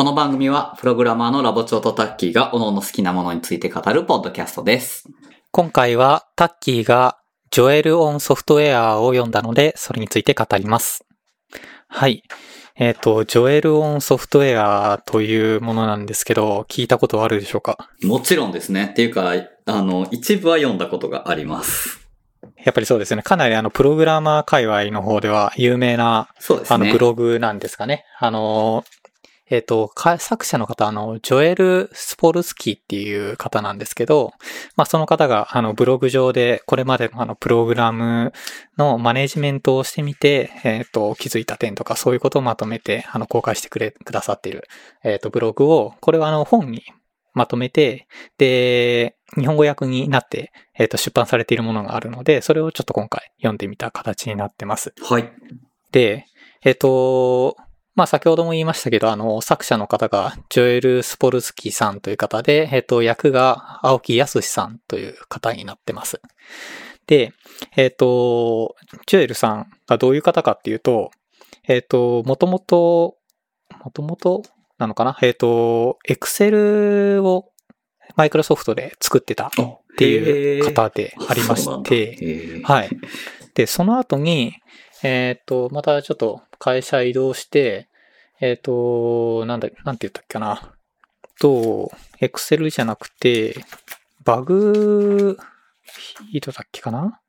この番組は、プログラマーのラボチョウとタッキーが、各々好きなものについて語るポッドキャストです。今回はタッキーがジョエル・オン・ソフトウェアを読んだので、それについて語ります。はい。えっ、と、ジョエル・オン・ソフトウェアというものなんですけど、聞いたことはあるでしょうか？もちろんですね。っていうか、あの、一部は読んだことがあります。やっぱりそうですよね。かなりあの、プログラマー界隈の方では有名な、そうですね。あの、ブログなんですかね。あの、えっ、と、か作者の方、あの、ジョエル・スポルスキーっていう方なんですけど、まあ、その方が、あの、ブログ上で、これまでのあの、プログラムのマネジメントをしてみて、えっ、と、気づいた点とか、そういうことをまとめて、あの、公開してくれ、くださっている、えっ、と、ブログを、これはあの、本にまとめて、で、日本語訳になって、えっ、と、出版されているものがあるので、それをちょっと今回読んでみた形になってます。はい。で、えっ、と、まあ、先ほども言いましたけど、あの、作者の方が、ジョエル・スポルスキーさんという方で、えっ、と、役が青木康さんという方になってます。で、えっ、と、ジョエルさんがどういう方かっていうと、えっ、と、もともと、もともとなのかな？えっ、と、エクセルをマイクロソフトで作ってたっていう方でありまして、てはい。で、その後に、えっ、と、またちょっと会社移動して、えっ、と、なんだ、なんて言ったっけかな。と、Excel じゃなくて、バグ、ヒートだっけかな？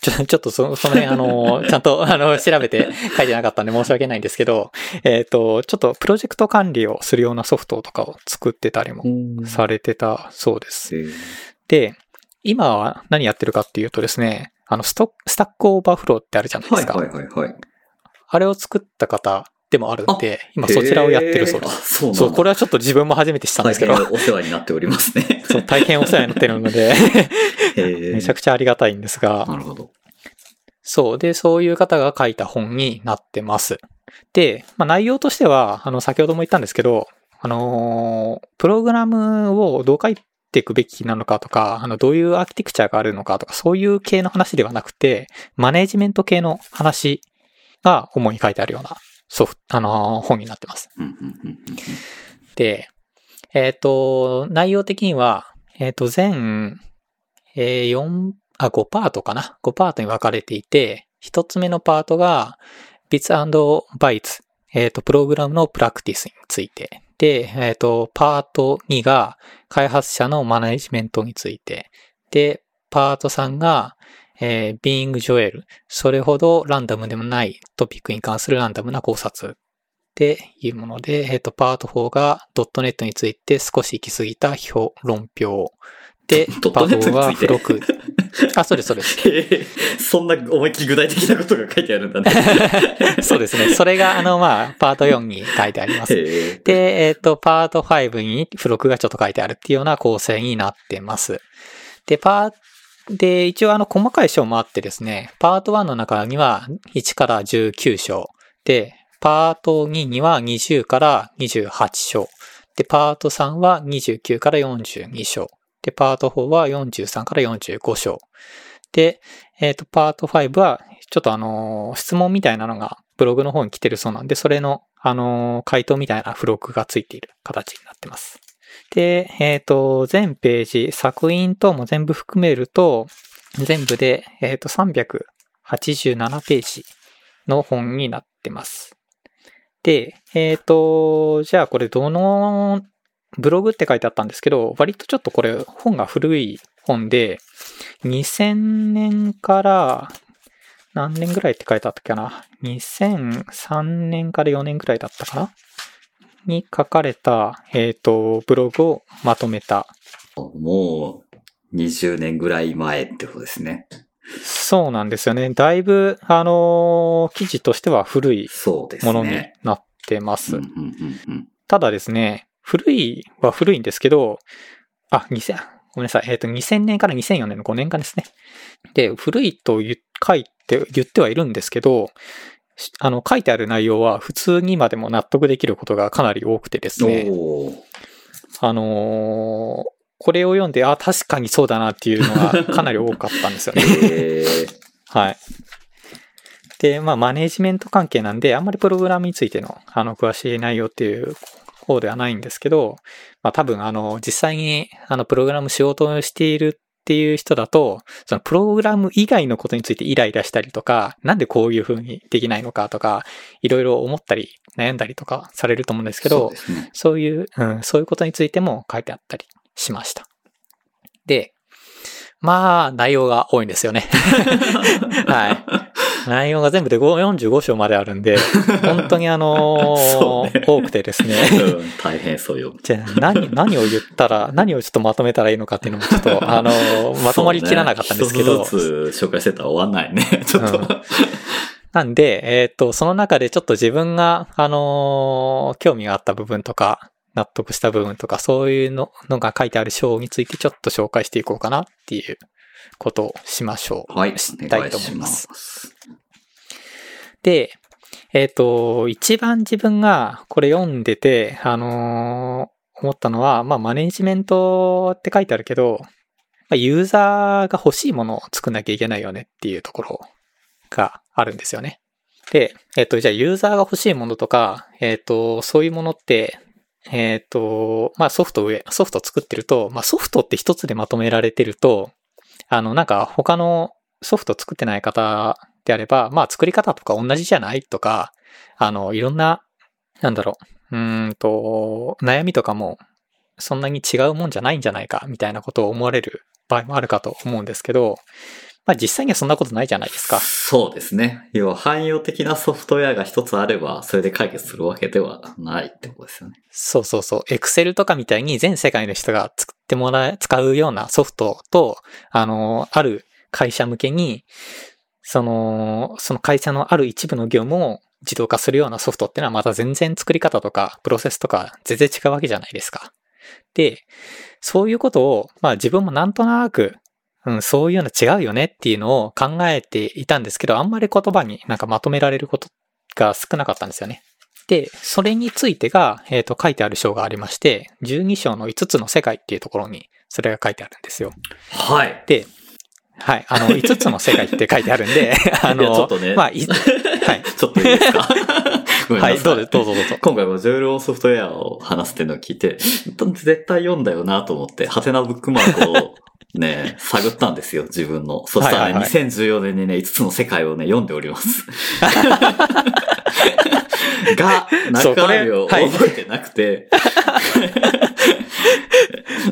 ちょ、ちょっとそその辺、あの、ちゃんと、あの、調べて書いてなかったんで申し訳ないんですけど、えっ、と、ちょっとプロジェクト管理をするようなソフトとかを作ってたりもされてたそうです。で、今は何やってるかっていうとですね、あのスト、 Stack Overflow ってあるじゃないですか。はいはいはいはい。あれを作った方でもあるんで、今そちらをやってるそうです。そうそう、これはちょっと自分も初めて知ったんですけど、大変お世話になっておりますね。そう大変お世話になってるので、めちゃくちゃありがたいんですが、なるほど。そう。で、そういう方が書いた本になってます。で、まあ、内容としては、あの、先ほども言ったんですけど、あのープログラムをどう書いていくべきなのかとか、あの、どういうアーキテクチャがあるのかとか、そういう系の話ではなくて、マネジメント系の話が主に書いてあるようなソフト、あのー本になってます。で、えっ、と、内容的には、えっ、と、全、えー4、あ、5パートかな？5パートに分かれていて、一つ目のパートが、Bits and Bytes、えっ、と、プログラムのプラクティスについて。で、えっ、と、パート2が、開発者のマネジメントについて。で、パート3が、えー、Being Joel。それほどランダムでもないトピックに関するランダムな考察っていうもので、えっ、と、パート4が .NET について少し行き過ぎた評論評。で、パート .NET 5は付録。あ、そうです、そうです。へえそんな思いっきり具体的なことが書いてあるんだね。そうですね。それが、あの、まあ、パート4に書いてあります。で、えっ、と、パート5に付録がちょっと書いてあるっていうような構成になってます。で、パーで、一応あの、細かい章もあってですね、パート1の中には1から19章。で、パート2には20から28章。で、パート3は29から42章。で、パート4は43から45章。で、えっ、と、パート5は、ちょっとあのー質問みたいなのがブログの方に来てるそうなんで、それの、あのー回答みたいな付録がついている形になってます。で、えっ、と、全ページ、作品等も全部含めると、全部で、えっ、と、387ページの本になってます。で、えっ、と、じゃあこれどの、ブログって書いてあったんですけど、割とちょっとこれ本が古い本で、2000年から、何年ぐらいって書いてあったっけな ?2003 年から4年ぐらいだったかな？に書かれた、えっ、と、ブログをまとめた。もう、20年ぐらい前ってことですね。そうなんですよね。だいぶ、あのー記事としては古いものにね。なってます。うんうんうんうんただですね、古いは古いんですけど、あ、2000、ごめんなさい。えっ、と、2000年から2004年の5年間ですね。で、古いと言書いて、言ってはいるんですけど、しあの、書いてある内容は普通に今でも納得できることがかなり多くてですね。あのーこれを読んで、あ、確かにそうだなっていうのが かなり多かったんですよね。はい。で、まあ、マネジメント関係なんで、あんまりプログラムについての、あの、詳しい内容っていう方ではないんですけど、まあ多分あの、実際にあの、プログラムしようとしているっていう人だと、そのプログラム以外のことについてイライラしたりとか、なんでこういう風にできないのかとか、いろいろ思ったり悩んだりとかされると思うんですけど、そうね。そういう、うん、そういうことについても書いてあったりしました。で、まあ、内容が多いんですよね。はい。内容が全部で5 45章まであるんで、本当にあのーね多くてですね。うん、大変そうよ。じゃあ何、何を言ったら、何をちょっとまとめたらいいのかっていうのもちょっと、あのーまとまりきらなかったんですけど、ね一つ紹介してたら終わんないね。ちょっと。うんなんで、えっ、と、その中でちょっと自分が、あのー興味があった部分とか、納得した部分とか、そういうののが書いてある章についてちょっと紹介していこうかなっていうことをしましょう。はい、しおたいと思い願いしまます。で、えっ、と、一番自分がこれ読んでて、あのー思ったのは、まあ、マネジメントって書いてあるけど、まあ、ユーザーが欲しいものを作んなきゃいけないよねっていうところがあるんですよね。で、えっ、と、じゃあユーザーが欲しいものとか、えっ、と、そういうものって、えっ、と、まあ、ソフト上、ソフト作ってると、まあ、ソフトって一つでまとめられてると、あの、なんか他のソフト作ってない方であれば、まあ作り方とか同じじゃないとか、あの、いろんな、なんだろう、うーんと、悩みとかもそんなに違うもんじゃないんじゃないか、みたいなことを思われる場合もあるかと思うんですけど、まあ実際にはそんなことないじゃないですか。そうですね。要は汎用的なソフトウェアが一つあれば、それで解決するわけではないってことですよね。そうそうそう。Excel とかみたいに全世界の人が作ってもらえ、使うようなソフトと、あの、ある会社向けに、その、その会社のある一部の業務を自動化するようなソフトってのはまた全然作り方とかプロセスとか全然違うわけじゃないですか。で、そういうことを、まあ自分もなんとなく、うん、そういうの違うよねっていうのを考えていたんですけど、あんまり言葉になんかまとめられることが少なかったんですよね。で、それについてが、えっ、と、書いてある章がありまして、12章の5つの世界っていうところに、それが書いてあるんですよ。はい。で、はい、あの、5つの世界って書いてあるんで、あいやちょのっとね、まあ、いはい。ちょっといいですか？はい、どうぞ、どうぞ、どうぞ。今回もジョエルオンソフトウェアを話すっていうのを聞いて、絶対読んだよなと思って、ハテナブックマークをね、探ったんですよ、自分の。そしたら、はいはいはい2014年にね、5つの世界をね、読んでおります。が、中身をはい覚えてなくて。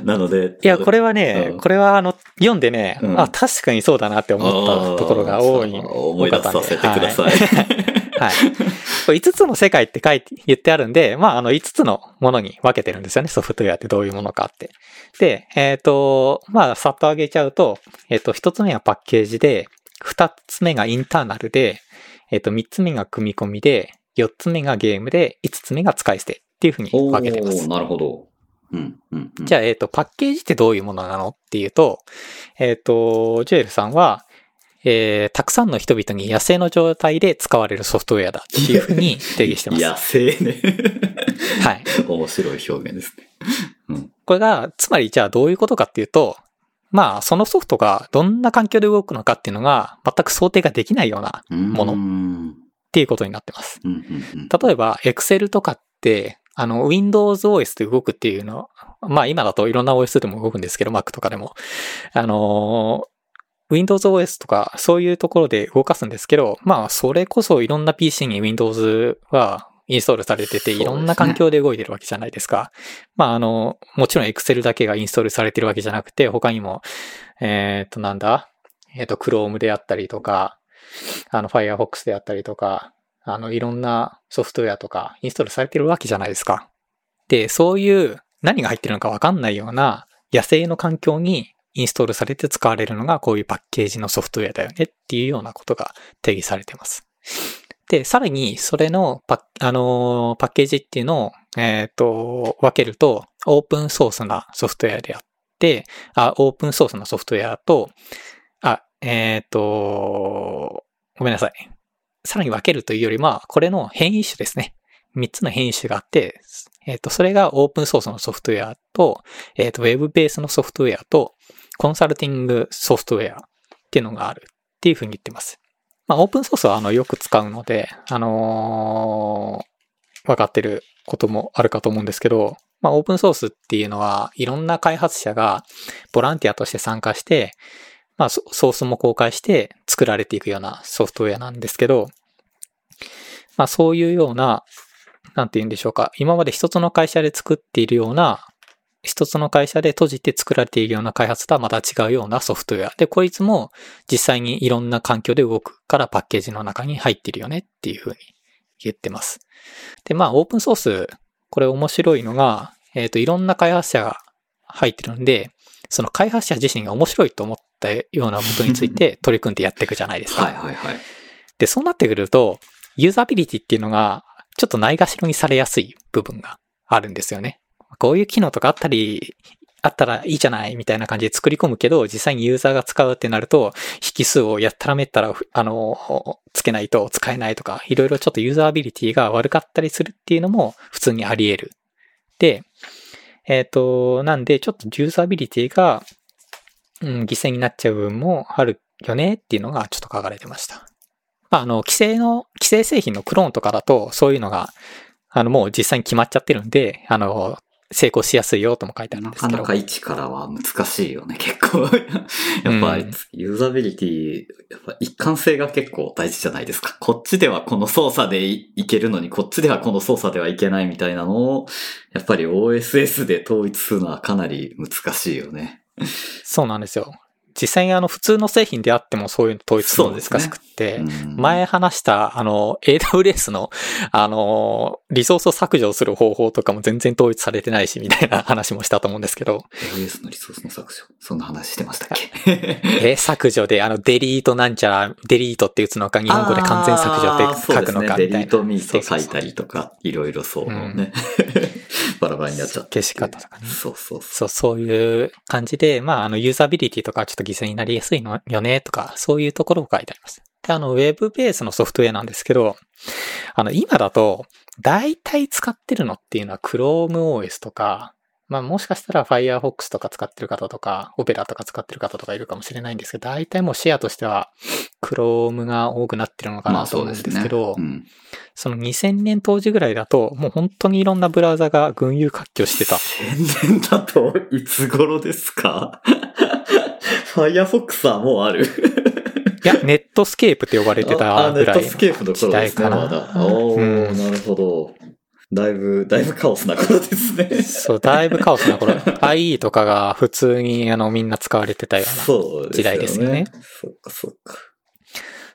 なので。いや、これはね、うんこれはあの、読んでね、うんあ、確かにそうだなって思ったところが多い。思い出させてください。はい。はい。これ5つの世界って書いて、言ってあるんで、まあ、あの、5つのものに分けてるんですよね。ソフトウェアってどういうものかって。で、えっ、と、まあ、さっと上げちゃうと、えっ、と、1つ目はパッケージで、2つ目がインターナルで、えっ、と、3つ目が組み込みで、4つ目がゲームで、5つ目が使い捨てっていうふうにお分けてますー。なるほど。うん、うん、うん。じゃあ、えっ、と、パッケージってどういうものなのっていうと、えっ、と、ジュエルさんは、えーたくさんの人々に野生の状態で使われるソフトウェアだっていうふうに定義してます。野生ね。はい。面白い表現ですね。うん。これが、つまりじゃあどういうことかっていうと、まあ、そのソフトがどんな環境で動くのかっていうのが全く想定ができないようなものっうん、ていうことになってます。うん、うん。例えば、Excel とかって、あの、Windows OS で動くっていうの、まあ今だといろんな OS でも動くんですけど、Mac とかでも。あのー Windows OS とかそういうところで動かすんですけど、まあそれこそいろんな PC に Windows はインストールされてて、いろんな環境で動いてるわけじゃないですか。まああの、もちろん Excel だけがインストールされてるわけじゃなくて、他にも、えっ、となんだ？えっ、と Chrome であったりとか、あの Firefox であったりとか、あのいろんなソフトウェアとかインストールされてるわけじゃないですか。で、そういう何が入ってるのかわかんないような野生の環境にインストールされて使われるのがこういうパッケージのソフトウェアだよねっていうようなことが定義されてます。で、さらにそれのパッ、あのパッケージっていうのを、えっ、と、分けるとオープンソースなソフトウェアであって、あ、オープンソースなソフトウェアと、あ、えっ、と、ごめんなさい。さらに分けるというよりまあ、これの変異種ですね。3つの変異種があって、えっ、と、それがオープンソースのソフトウェアと、えっ、と、ウェブベースのソフトウェアと、コンサルティングソフトウェアっていうのがあるっていうふうに言ってます。まあ、オープンソースはあのよく使うので、あのー分かってることもあるかと思うんですけど、まあ、オープンソースっていうのは、いろんな開発者がボランティアとして参加して、まあ、ソースも公開して作られていくようなソフトウェアなんですけど、まあ、そういうような、なんて言うんでしょうか。今まで一つの会社で作っているような、一つの会社で閉じて作られているような開発とはまた違うようなソフトウェア。で、こいつも実際にいろんな環境で動くからパッケージの中に入ってるよねっていうふうに言ってます。で、まあ、オープンソース、これ面白いのが、えっ、と、いろんな開発者が入ってるんで、その開発者自身が面白いと思ったようなことについて取り組んでやっていくじゃないですか。はいはいはい。で、そうなってくると、ユーザビリティっていうのが、ちょっとないがしろにされやすい部分があるんですよね。こういう機能とかあったり、あったらいいじゃないみたいな感じで作り込むけど、実際にユーザーが使うってなると、引数をやったらめったら、あの、つけないと使えないとか、いろいろちょっとユーザービリティが悪かったりするっていうのも普通にあり得る。で、えっ、と、なんで、ちょっとユーサビリティが、うん、犠牲になっちゃう部分もあるよねっていうのがちょっと書かれてました。まあ、あの、規制の、規制製品のクローンとかだと、そういうのが、あの、もう実際に決まっちゃってるんで、あの、成功しやすいよとも書いてあるんですけど。なかなか一からは難しいよね、結構。やっぱ、うんユーザビリティ、やっぱ一貫性が結構大事じゃないですか。こっちではこの操作でいいけるのに、こっちではこの操作ではいけないみたいなのを、やっぱり OSS で統一するのはかなり難しいよね。そうなんですよ。実際にあの、普通の製品であってもそういうの統一するの難しくって、うん前話した、あの、AWS の、あの、リソースを削除する方法とかも全然統一されてないし、みたいな話もしたと思うんですけど、AWS のリソースの削除。そんな話してましたっけ？え、削除で、あの、デリートなんちゃら、デリートって打つのか、日本語で完全削除って書くのか、みたいな。あーそうですね。デリートミーそうそうそうと書いたりとか、いろいろそうね。バラバラになっちゃって。消し方とかねそうそうそそう、そういう感じで、まあ、あの、ユーザビリティとかちょっと犠牲になりやすいのよね、とか、そういうところを書いてあります。で、あの、ウェブベースのソフトウェアなんですけど、あの、今だと、大体使ってるのっていうのは ChromeOS とか、まあ、もしかしたら Firefox とか使ってる方とか、Opera とか使ってる方とかいるかもしれないんですけど、大体もうシェアとしては Chrome が多くなってるのかなと思うんですけど、うん。その2000年当時ぐらいだと、もう本当にいろんなブラウザが群雄割拠してた。宣伝だといつ頃ですか ?Firefox はもうある。いや、ネットスケープって呼ばれてたぐらいットスケープの時頃ですね、代かな。まだ。おー、うんなるほど。だいぶ、だいぶカオスな頃ですね。そう、だいぶカオスな頃。IE とかが普通にあのみんな使われてたような。時代ですよね。そっかそっか。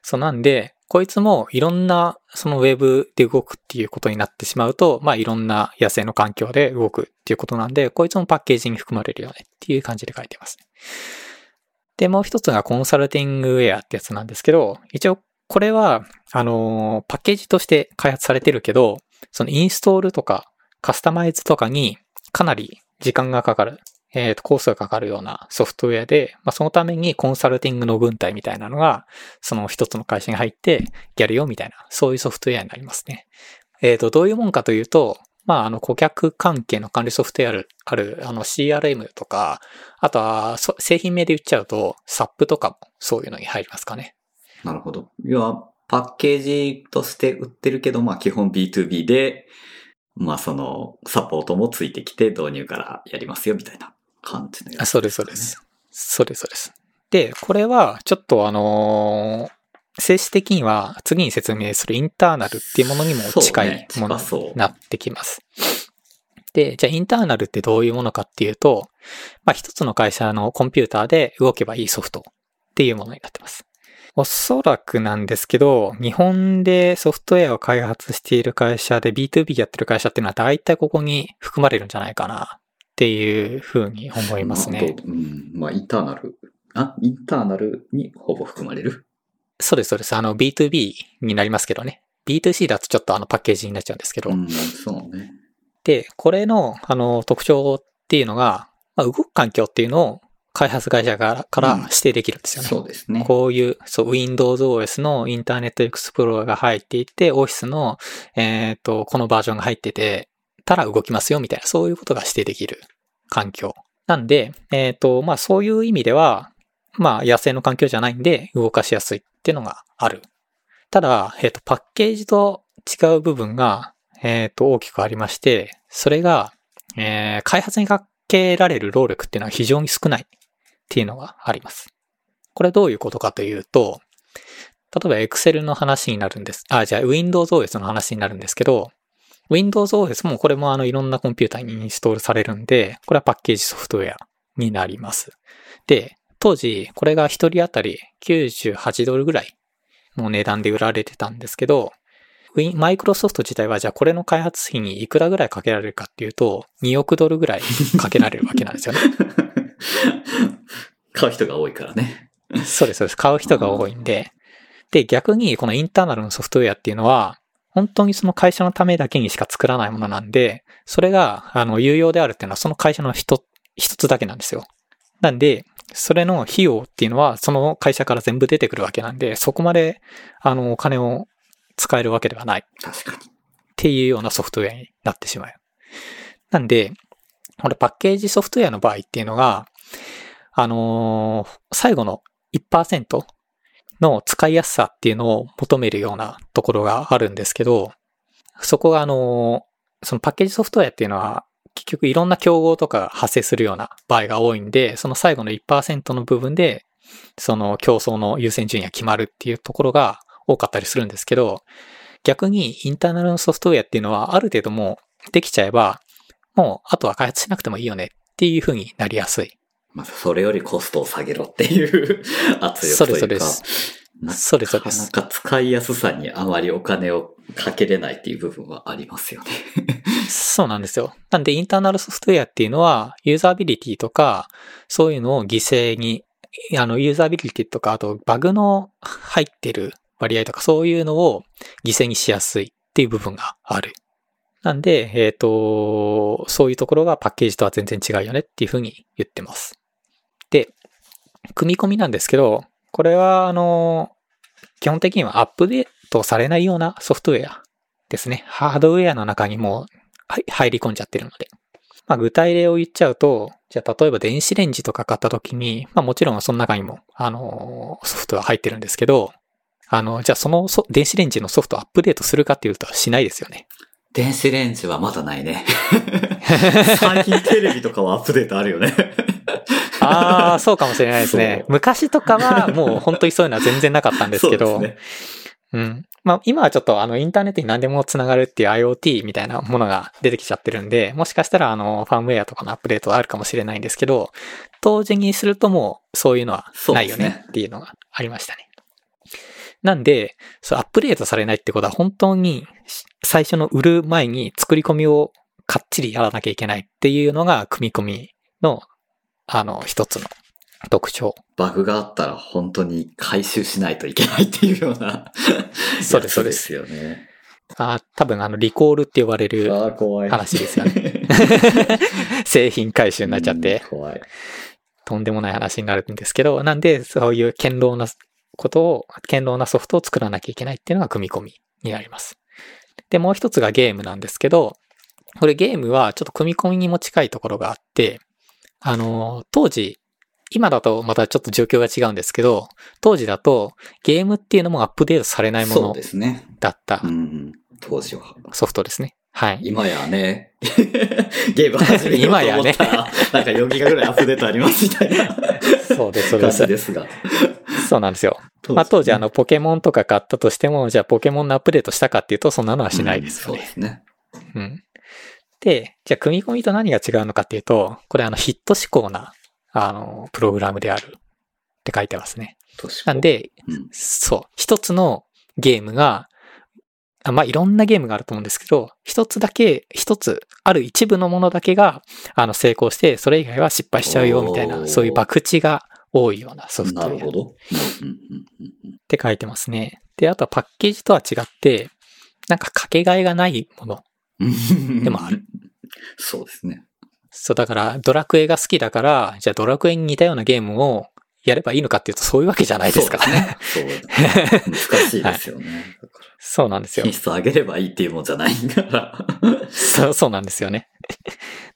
そうなんで、こいつもいろんなそのウェブで動くっていうことになってしまうと、まあいろんな野生の環境で動くっていうことなんで、こいつもパッケージに含まれるよねっていう感じで書いてます。で、もう一つがコンサルティングウェアってやつなんですけど、一応これは、あのーパッケージとして開発されてるけど、そのインストールとかカスタマイズとかにかなり時間がかかる、えっ、と、コースがかかるようなソフトウェアで、まあ、そのためにコンサルティングの軍隊みたいなのが、その一つの会社に入ってやるよみたいな、そういうソフトウェアになりますね。えっ、と、どういうもんかというと、まあ、あの、顧客関係の管理ソフトウェアある、ある、あの、CRM とか、あとは、製品名で言っちゃうと、SAP とかもそういうのに入りますかね。なるほど。要は、パッケージとして売ってるけど、まあ基本 B2B で、まあその、サポートもついてきて導入からやりますよみたいな感じのやつあ、そうです、そうです。そうです、そうです。で、これは、ちょっとあのー静止的には次に説明するインターナルっていうものにも近いものになってきます。で、じゃあインターナルってどういうものかっていうと、まあ一つの会社のコンピューターで動けばいいソフトっていうものになってます。おそらくなんですけど、日本でソフトウェアを開発している会社で B2B やってる会社っていうのは大体ここに含まれるんじゃないかなっていうふうに思いますね。うん。まあインターナル。あ、インターナルにほぼ含まれる？そうです、そうです。あの B2B になりますけどね。B2C だとちょっとあのパッケージになっちゃうんですけど。うん、そうね。で、これのあの特徴っていうのが、まあ、動く環境っていうのを開発会社からからうん指定できるんですよね。そうですね。こういう、そう、Windows OS のインターネットエクスプローラーが入っていて、Office の、えっ、と、このバージョンが入ってて、たら動きますよ、みたいな、そういうことが指定できる環境。なんで、えっ、と、まあ、そういう意味では、まあ、野生の環境じゃないんで、動かしやすいっていうのがある。ただ、えっ、と、パッケージと違う部分が、えっ、と、大きくありまして、それが、えー開発にかけられる労力っていうのは非常に少ないっていうのがあります。これどういうことかというと、例えば Excel の話になるんです。あ、じゃあ Windows OS の話になるんですけど、Windows OS もこれもあのいろんなコンピューターにインストールされるんで、これはパッケージソフトウェアになります。で、当時これが一人当たり98ドルぐらいの値段で売られてたんですけど、マイクロソフト自体はじゃあこれの開発費にいくらぐらいかけられるかっていうと、2億ドルぐらいかけられるわけなんですよね。買う人が多いからね。そうです、そうです。買う人が多いんで。で、逆にこのインターナルのソフトウェアっていうのは、本当にその会社のためだけにしか作らないものなんで、それが、あの、有用であるっていうのはその会社の一一つだけなんですよ。なんで、それの費用っていうのは、その会社から全部出てくるわけなんで、そこまで、あの、お金を使えるわけではない。確かに。っていうようなソフトウェアになってしまう。なんで、これパッケージソフトウェアの場合っていうのが、あのー最後の1%の使いやすさっていうのを求めるようなところがあるんですけど、そこがあのーそのパッケージソフトウェアっていうのは結局いろんな競合とかが発生するような場合が多いんで、その最後の1%の部分で、その競争の優先順位が決まるっていうところが多かったりするんですけど、逆にインターナルのソフトウェアっていうのはある程度もできちゃえば、もうあとは開発しなくてもいいよねっていう風になりやすい。まずそれよりコストを下げろっていう 圧力というか。そうですそうなかなか使いやすさにあまりお金をかけれないっていう部分はありますよね。そうなんですよ。なんでインターナルソフトウェアっていうのはユーザビリティとかそういうのを犠牲に、あのユーザビリティとかあとバグの入ってる割合とかそういうのを犠牲にしやすいっていう部分がある。なんで、えっ、と、そういうところがパッケージとは全然違うよねっていうふうに言ってます。で、組み込みなんですけど、これはあの、基本的にはアップデートされないようなソフトウェアですね。ハードウェアの中にもはい入り込んじゃってるので。まあ具体例を言っちゃうと、じゃあ例えば電子レンジとか買った時に、まあもちろんその中にも、あの、ソフトは入ってるんですけど、あの、じゃあそのソ電子レンジのソフトをアップデートするかっていうとしないですよね。電子レンジはまだないね。最近テレビとかはアップデートあるよね。ああ、そうかもしれないですね昔とかはもう本当にそういうのは全然なかったんですけど、そうね。うん。まあ今はちょっとあのインターネットに何でもつながるっていう IoT みたいなものが出てきちゃってるんで、もしかしたらあのファームウェアとかのアップデートはあるかもしれないんですけど、当時にするともうそういうのはないよねっていうのがありましたね。なんで、そうアップデートされないってことは本当に最初の売る前に作り込みをかっちりやらなきゃいけないっていうのが組み込みのあの一つの特徴。バグがあったら本当に回収しないといけないっていうような そうですやつですよね。あ多分あのリコールって呼ばれる。話ですよね。製品回収になっちゃって、うん怖い。とんでもない話になるんですけど、なんで、そういう堅牢なことを、堅牢なソフトを作らなきゃいけないっていうのが組み込みになります。で、もう一つがゲームなんですけど、これゲームはちょっと組み込みにも近いところがあって、あの、当時、今だとまたちょっと状況が違うんですけど、当時だとゲームっていうのもアップデートされないもの。だったうん。当時は。ソフトですね。はい。今やね、ゲーム始めようと思ったら、なんか4ギガぐらいアップデートありますみたいなそうです、そう感です。じですが。そうなんですよ。まあ当時あのポケモンとか買ったとしても、じゃあポケモンのアップデートしたかっていうとそんなのはしないですよね。うんそうですね。うん。で、じゃあ組み込みと何が違うのかっていうと、これあのヒット志向な、あの、プログラムであるって書いてますね。なん、で、うんそう、一つのゲームが、あまあいろんなゲームがあると思うんですけど、一つだけ、一つ、ある一部のものだけが、あの、成功して、それ以外は失敗しちゃうよみたいな、そういう博打が多いようなソフトウェアなるほど。って書いてますね。で、あとはパッケージとは違って、なんかかけがえがないもの。う んでもある。そうですね。そう、だからドラクエが好きだから、じゃあドラクエに似たようなゲームをやればいいのかっていうとそういうわけじゃないですからね。そうですね。そう難しいですよね。だからそうなんですよ品。質上げればいいっていうもんじゃないから。そう、そうなんですよね。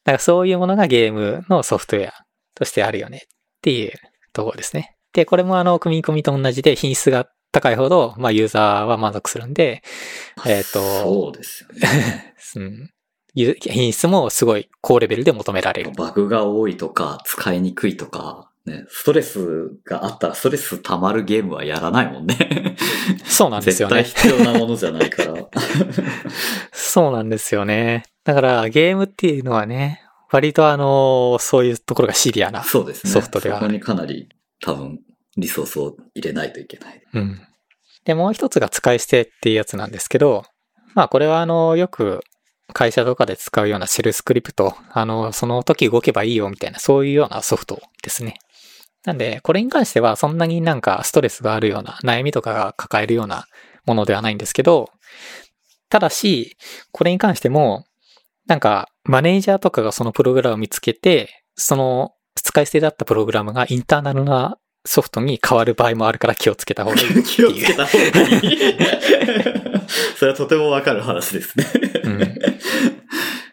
だからそういうものがゲームのソフトウェアとしてあるよねっていうところですね。で、これもあの、組み込みと同じで品質が高いほど、まあ、ユーザーは満足するんで、えっ、と、そうですよね。うん、ゆ品質もすごい高レベルで求められる。バグが多いとか、使いにくいとか、ね、ストレスがあったらストレス溜まるゲームはやらないもんね。そうなんですよね。絶対必要なものじゃないから。そうなんですよね。だからゲームっていうのはね、割とあの、そういうところがシビアな。そうですね。ソフトではそこにかなり多分リソースを入れないといけない。うん。で、もう一つが使い捨てっていうやつなんですけど、まあこれはあの、よく会社とかで使うようなシェルスクリプト、あの、その時動けばいいよみたいな、そういうようなソフトですね。なんで、これに関してはそんなになんかストレスがあるような、悩みとかが抱えるようなものではないんですけど、ただし、これに関しても、なんか、マネージャーとかがそのプログラムを見つけて、その使い捨てだったプログラムがインターナルなソフトに変わる場合もあるから気をつけた方がいい。気をつけた方がいい。それはとてもわかる話ですね。うん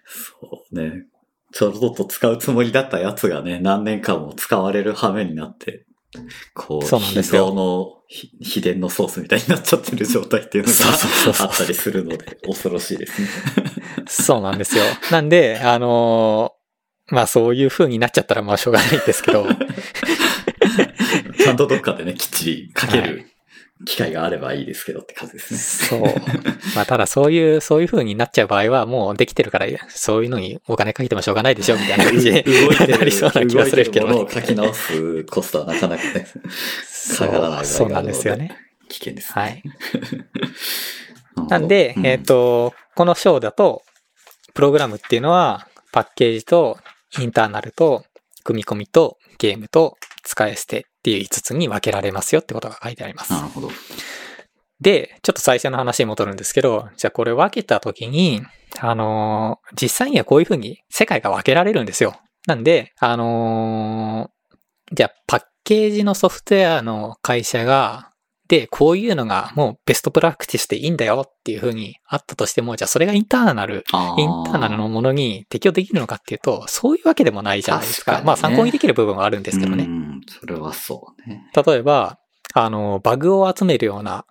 そうね。ちょっと使うつもりだったやつがね、何年間も使われる羽目になって、こう、そうなんですよ秘蔵のひ秘伝のソースみたいになっちゃってる状態っていうのがあったりするので、恐ろしいですね。そうなんですよ。なんで、あのーまあそういう風になっちゃったらまあしょうがないんですけど、ちゃんとどっかでね、きっちりかけはる機会があればいいですけどって感じですね。そう。まあただそういう、そういう風になっちゃう場合はもうできてるから、そういうのにお金かけてもしょうがないでしょみたいな感じで動いてる、なりそうな気がするけどね動いてるものを書き直すコストはなかなかね、そ下がらないそうなんですよね。危険です、はい。ね。なんで、うえっ、と、この章だと、プログラムっていうのは、パッケージとインターナルと組み込みとゲームと使い捨てっていう5つに分けられますよってことが書いてあります。なるほど。で、ちょっと最初の話に戻るんですけど、じゃあこれ分けたときに、あのー実際にはこういうふうに世界が分けられるんですよ。なんで、あのーじゃあパッケージのソフトウェアの会社が、で、こういうのがもうベストプラクティスでいいんだよっていうふうにあったとしても、じゃあそれがインターナル、あインターナルのものに適用できるのかっていうと、そういうわけでもないじゃないですか。確かにねまあ参考にできる部分はあるんですけどね。うん、それはそうね。例えば、あの、バグを集めるような、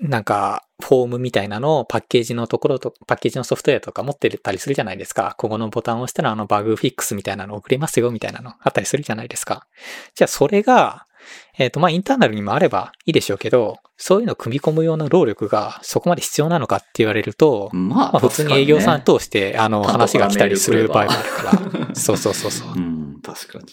なんか、フォームみたいなのをパッケージのところと、パッケージのソフトウェアとか持ってたりするじゃないですか。ここのボタンを押したらあのバグフィックスみたいなの送れますよみたいなのあったりするじゃないですか。じゃあそれが、えっ、と、まあ、インターナルにもあればいいでしょうけど、そういうのを組み込むような労力がそこまで必要なのかって言われると、まあ、まあ、普通に営業さんと、通して、あの、話が来たりする場合もあるから。そうそうそうそう。うん、確かに。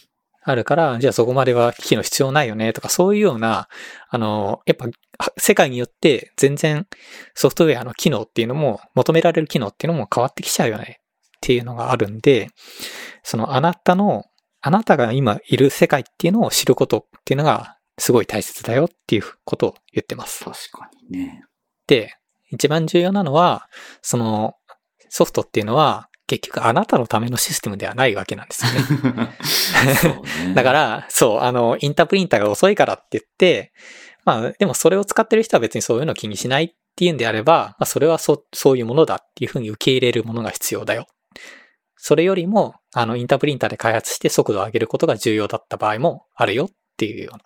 あるから、じゃあそこまでは機器の必要ないよねとか、そういうような、あの、やっぱ、は世界によって全然ソフトウェアの機能っていうのも、求められる機能っていうのも変わってきちゃうよねっていうのがあるんで、そのあなたの、あなたが今いる世界っていうのを知ることっていうのがすごい大切だよっていうことを言ってます。確かにね。で、一番重要なのは、そのソフトっていうのは結局あなたのためのシステムではないわけなんですよね。ね。だから、そう、あの、インタープリンターが遅いからって言って、まあ、でもそれを使ってる人は別にそういうのを気にしないっていうんであれば、まあ、それはそそういうものだっていうふうに受け入れるものが必要だよ。それよりも、あの、インタープリンターで開発して速度を上げることが重要だった場合もあるよっていうような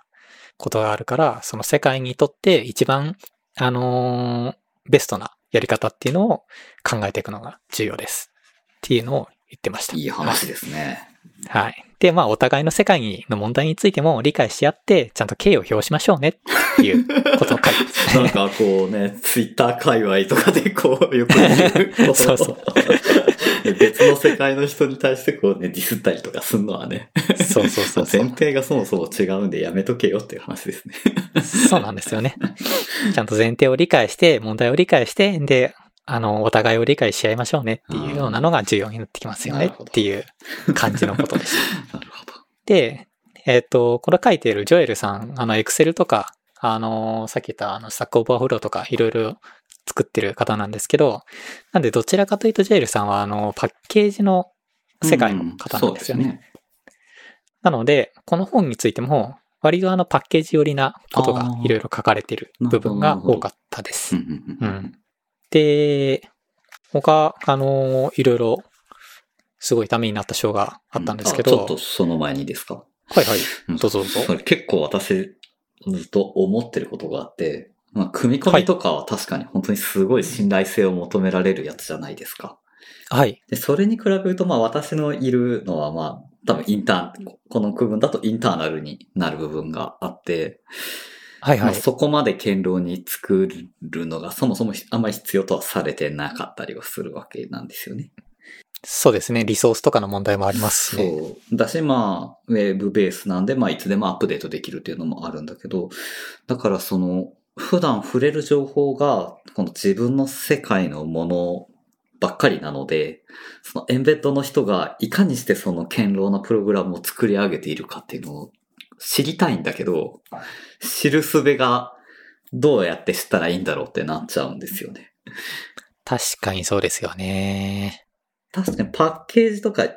ことがあるから、その世界にとって一番、あのーベストなやり方っていうのを考えていくのが重要です。っていうのを言ってました。いい話ですね。はい。で、まあ、お互いの世界の問題についても理解し合って、ちゃんと敬意を表しましょうねっていうことを書いてますね。なんかこうね、ツイッター界隈とかでこう、よく言うこと そうそう別の世界の人に対してこうね、ディスったりとかするのはね、そうそうそう前提がそもそも違うんでやめとけよっていう話ですね。そうなんですよね。ちゃんと前提を理解して、問題を理解して、で、あの、お互いを理解し合いましょうねっていうようなのが重要になってきますよねっていう感じのことです。なるほど。で、えっ、と、これ書いているジョエルさん、あの、エクセルとか、あの、さっき言ったあの、 Stack Overflow とか、いろいろ作ってる方なんですけど、なんでどちらかというとジョエルさんは、あの、パッケージの世界の方なんですよね。うんそうなので、この本についても、割とあの、パッケージ寄りなことがいろいろ書かれてる部分が多かったです。うん。で、他、あの、いろいろ、すごいためになった章があったんですけど、あちょっとその前にですか？はいはい。うん。どうぞどうぞ。結構私、ずっと思ってることがあって、まあ、組み込みとかは確かに本当にすごい信頼性を求められるやつじゃないですか。はい。で、それに比べると、まあ私のいるのは、まあ多分インターン、この区分だとインターナルになる部分があって、まあ、はいはい。そこまで堅牢に作るのがそもそもあんまり必要とはされてなかったりはするわけなんですよね。そうですね。リソースとかの問題もありますしね。そう。だし、まあ、ウェブベースなんで、まあ、いつでもアップデートできるっていうのもあるんだけど、だからその、普段触れる情報が、この自分の世界のものばっかりなので、そのエンベッドの人がいかにしてその堅牢なプログラムを作り上げているかっていうのを知りたいんだけど、知る術がどうやって知ったらいいんだろうってなっちゃうんですよね。確かにそうですよね。確かにパッケージとか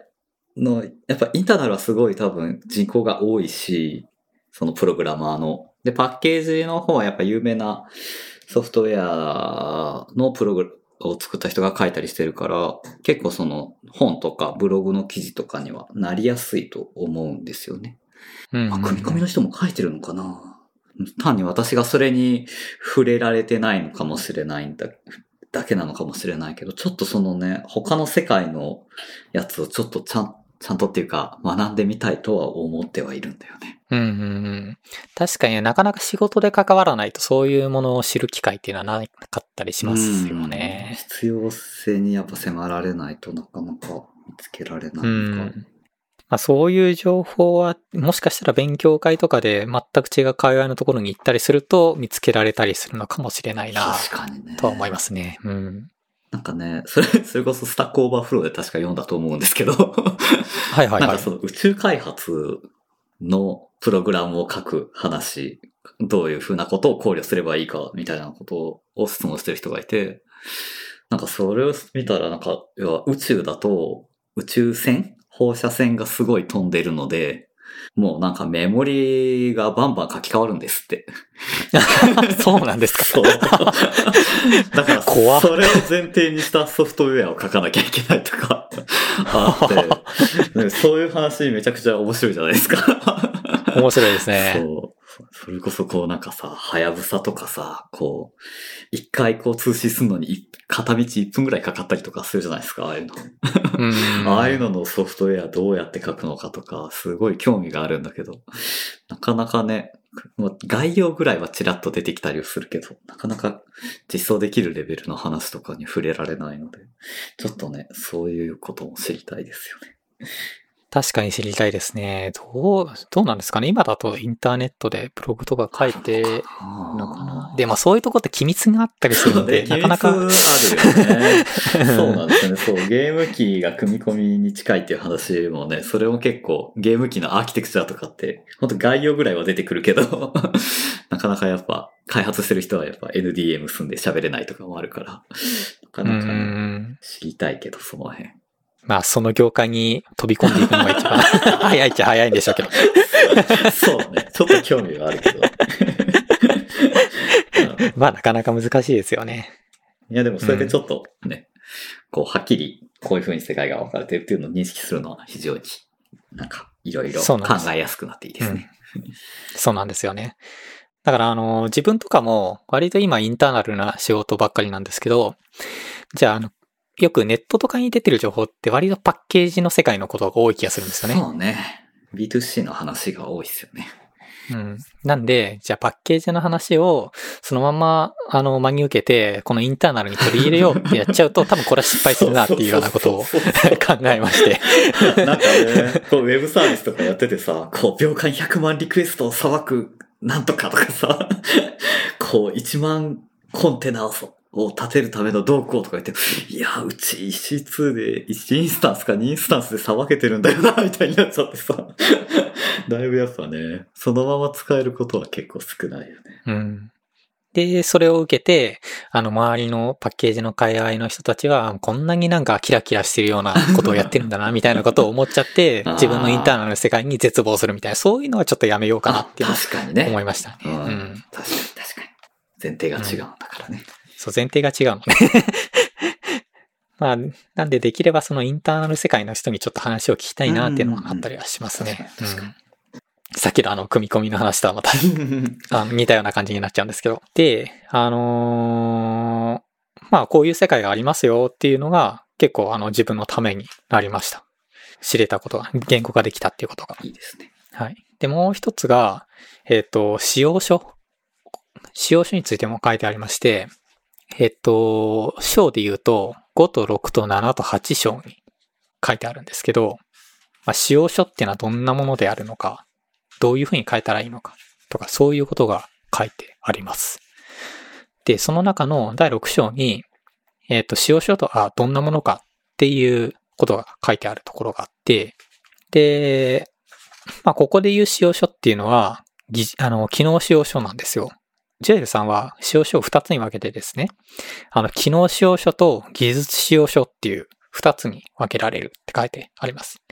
の、やっぱインターナルはすごい多分人口が多いし、そのプログラマーの。で、パッケージの方はやっぱ有名なソフトウェアのプログラを作った人が書いたりしてるから、結構その本とかブログの記事とかにはなりやすいと思うんですよね。うんうんうんあ、組み込みの人も書いてるのかな？単に私がそれに触れられてないのかもしれないんだ、だけなのかもしれないけど、ちょっとそのね、他の世界のやつをちょっとちゃん、ちゃんとっていうか学んでみたいとは思ってはいるんだよね。うんうんうん。確かになかなか仕事で関わらないとそういうものを知る機会っていうのはなかったりしますようんね。必要性にやっぱ迫られないとなかなか見つけられなういんのか。まあ、そういう情報は、もしかしたら勉強会とかで全く違う界隈のところに行ったりすると見つけられたりするのかもしれないな、確かにね。とは思いますね。うん。なんかね、それ、それこそ Stack Overflow で確か読んだと思うんですけど、はいはいはいなんかそ。の宇宙開発のプログラムを書く話、どういうふうなことを考慮すればいいかみたいなことを質問してる人がいて、なんかそれを見たらなんか、要は宇宙だと宇宙船放射線がすごい飛んでるので、もうなんかメモリがバンバン書き換わるんですって。そうなんですか？そう。だから、怖っそれを前提にしたソフトウェアを書かなきゃいけないとか、あって、ね そういう話めちゃくちゃ面白いじゃないですか。面白いですね。そう。それこそこうなんかさ、はやぶさとかさ、こう、一回こう通信するのにい片道1分ぐらいかかったりとかするじゃないですか、ああいうの。うん。ああいうののソフトウェアどうやって書くのかとか、すごい興味があるんだけど、なかなかね、もう概要ぐらいはちらっと出てきたりはするけど、なかなか実装できるレベルの話とかに触れられないので、ちょっとね、そういうことも知りたいですよね。確かに知りたいですね。どう、どうなんですかね？今だとインターネットでブログとか書いてるのかな？で、まあそういうとこって機密があったりするので、なかなか。あるよね。そうなんですよね。そう、ゲーム機が組み込みに近いっていう話もね、それも結構ゲーム機のアーキテクチャとかって、本当概要ぐらいは出てくるけど、なかなかやっぱ開発してる人はやっぱ NDA 結んで喋れないとかもあるから、なかうなかね、ん。知りたいけど、その辺。まあその業界に飛び込んでいくのが一番 早いっちゃ早いんでしょうけど。そうね。ちょっと興味はあるけど。う んまあなかなか難しいですよね。いや、でもそれでちょっとね、こう、はっきりこういう風に世界が分かれてるっていうのを認識するのは非常になんかいろいろ考えやすくなっていいですね。そうなんですよね。だからあの、自分とかも割と今インターナルな仕事ばっかりなんですけど、じゃああの、よくネットとかに出てる情報って割とパッケージの世界のことが多い気がするんですよね。そうね。B2C の話が多いですよね。うん。なんで、じゃあパッケージの話をそのまま、あの、真に受けて、このインターナルに取り入れようってやっちゃうと、多分これは失敗するなっていうようなことを 考えまして。なんかね、こうウェブサービスとかやっててさ、こう秒間100万リクエストをさばくなんとかとかさ、こう1万コンテナをを立てるためのどうこうとか言って、いや、うち EC2 で1インスタンスか2インスタンスでさばけてるんだよな、みたいになっちゃってさ。だいぶやっぱね、そのまま使えることは結構少ないよね。うん。で、それを受けて、あの、周りのパッケージの界隈の人たちは、こんなになんかキラキラしてるようなことをやってるんだな、みたいなことを思っちゃって 自分のインターナルの世界に絶望するみたいな、そういうのはちょっとやめようかなって確かにね。思いましたね。うんうん。確かに確かに。前提が違うんだからね。そう、前提が違うのね。まあ、なんでできればそのインターナル世界の人にちょっと話を聞きたいなっていうのはあったりはしますね。うんさっきのあの、組み込みの話とはまた あの似たような感じになっちゃうんですけど。で、あのーまあ、こういう世界がありますよっていうのが、結構あの、自分のためになりました。知れたことが、言語化できたっていうことが。いいですね。はい。で、もう一つが、えっ、と、使用書。使用書についても書いてありまして、えっ、と、章で言うと、5と6と7と8章に書いてあるんですけど、まあ、使用書っていうのはどんなものであるのか、どういうふうに書いたらいいのか、とか、そういうことが書いてあります。で、その中の第6章に、えっ、と、使用書とはどんなものかっていうことが書いてあるところがあって、で、まあ、ここで言う使用書っていうのは、あの、機能使用書なんですよ。ジュエルさんは使用書を2つに分けてですね、あの、機能使用書と技術使用書っていう2つに分けられるって書いてあります。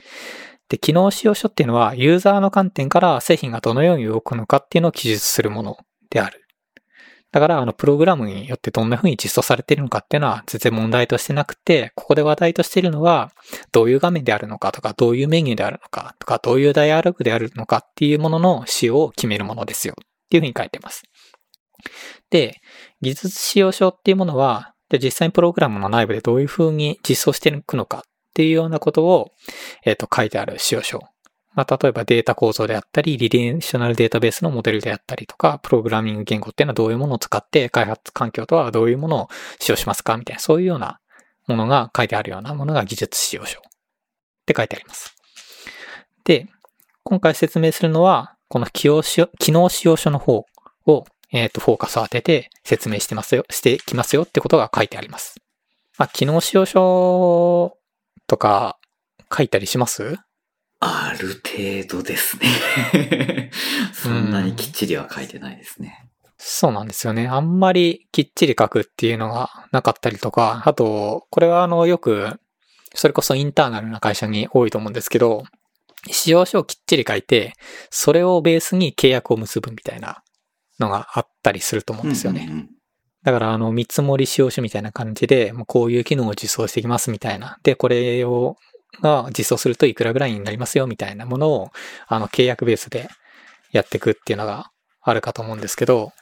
で、機能使用書っていうのは、ユーザーの観点から製品がどのように動くのかっていうのを記述するものである。だから、あの、プログラムによってどんな風に実装されているのかっていうのは全然問題としてなくて、ここで話題としているのは、どういう画面であるのかとか、どういうメニューであるのかとか、どういうダイアログであるのかっていうものの仕様を決めるものですよっていう風に書いてます。で、技術使用書っていうものは、で実際にプログラムの内部でどういう風に実装していくのかっていうようなことを、えっ、と、書いてある使用書。まあ、例えばデータ構造であったり、リレーショナルデータベースのモデルであったりとか、プログラミング言語っていうのはどういうものを使って、開発環境とはどういうものを使用しますかみたいな、そういうようなものが書いてあるようなものが技術使用書って書いてあります。で、今回説明するのは、この機能使用機能使用書の方を、えっ、と、フォーカスを当てて説明してますよ、してきますよってことが書いてあります。まあ、機能使用書とか書いたりします？ある程度ですね。そんなにきっちりは書いてないですね。そうなんですよね。あんまりきっちり書くっていうのがなかったりとか、あと、これはあの、よく、それこそインターナルな会社に多いと思うんですけど、使用書をきっちり書いて、それをベースに契約を結ぶみたいなのがあったりすると思うんですよね。うんうんうんだから、あの、見積もり使用書みたいな感じで、もうこういう機能を実装していきますみたいな。で、これを、が実装するといくらぐらいになりますよみたいなものを、あの、契約ベースでやっていくっていうのがあるかと思うんですけど、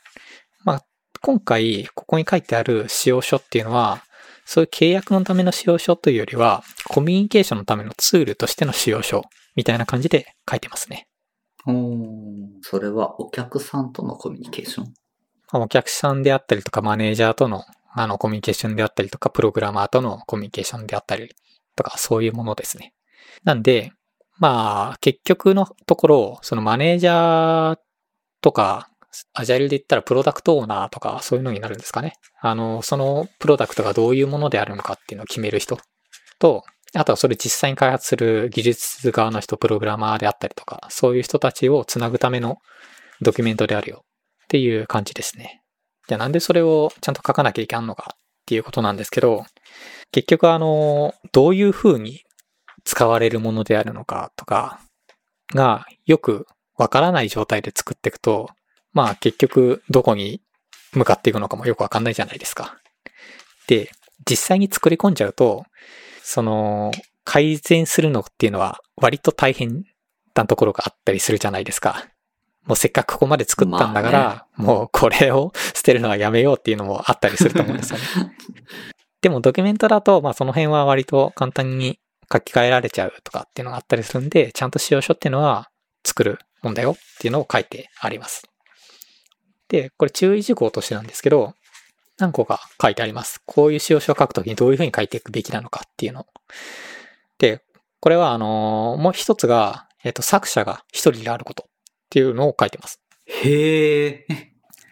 まあ、今回、ここに書いてある使用書っていうのは、そういう契約のための使用書というよりは、コミュニケーションのためのツールとしての使用書みたいな感じで書いてますね。それはお客さんとのコミュニケーション？お客さんであったりとか、マネージャーとのあのコミュニケーションであったりとか、プログラマーとのコミュニケーションであったりとか、そういうものですね。なんで、まあ、結局のところ、そのマネージャーとか、アジャイルで言ったらプロダクトオーナーとか、そういうのになるんですかね。あの、そのプロダクトがどういうものであるのかっていうのを決める人と、あとはそれ実際に開発する技術側の人、プログラマーであったりとか、そういう人たちをつなぐためのドキュメントであるよっていう感じですね。じゃあなんでそれをちゃんと書かなきゃいけんのかっていうことなんですけど、結局あの、どういう風に使われるものであるのかとかがよくわからない状態で作っていくと、まあ結局どこに向かっていくのかもよくわかんないじゃないですか。で、実際に作り込んじゃうと、その、改善するのっていうのは割と大変なところがあったりするじゃないですか。もうせっかくここまで作ったんだから、もうこれを捨てるのはやめようっていうのもあったりすると思うんですよね。でもドキュメントだと、まあその辺は割と簡単に書き換えられちゃうとかっていうのがあったりするんで、ちゃんと使用書っていうのは作るもんだよっていうのを書いてあります。で、これ注意事項としてなんですけど、何個か書いてあります。こういう使用書を書くときにどういうふうに書いていくべきなのかっていうの。で、これはあのもう一つが、えっ、と、作者が一人であることっていうのを書いてます。へえ、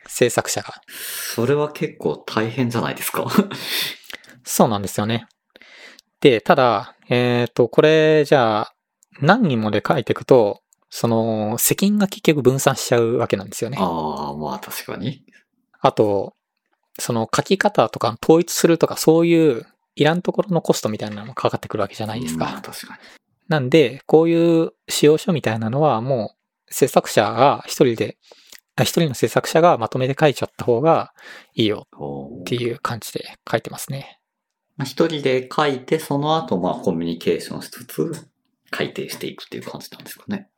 制作者が。それは結構大変じゃないですか？そうなんですよね。で、ただ、えっ、と、これ、じゃあ、何人もで書いていくと、その、責任が結局分散しちゃうわけなんですよね。ああ、まあ確かに。あと、その書き方とか統一するとかそういういらんところのコストみたいなのもかかってくるわけじゃないですか。まあ確かに。なんで、こういう使用書みたいなのはもう制作者が一人で、あ一人の制作者がまとめて書いちゃった方がいいよっていう感じで書いてますね。まあ一人で書いて、その後まあコミュニケーションしつつ、改定していくっていう感じなんですかね。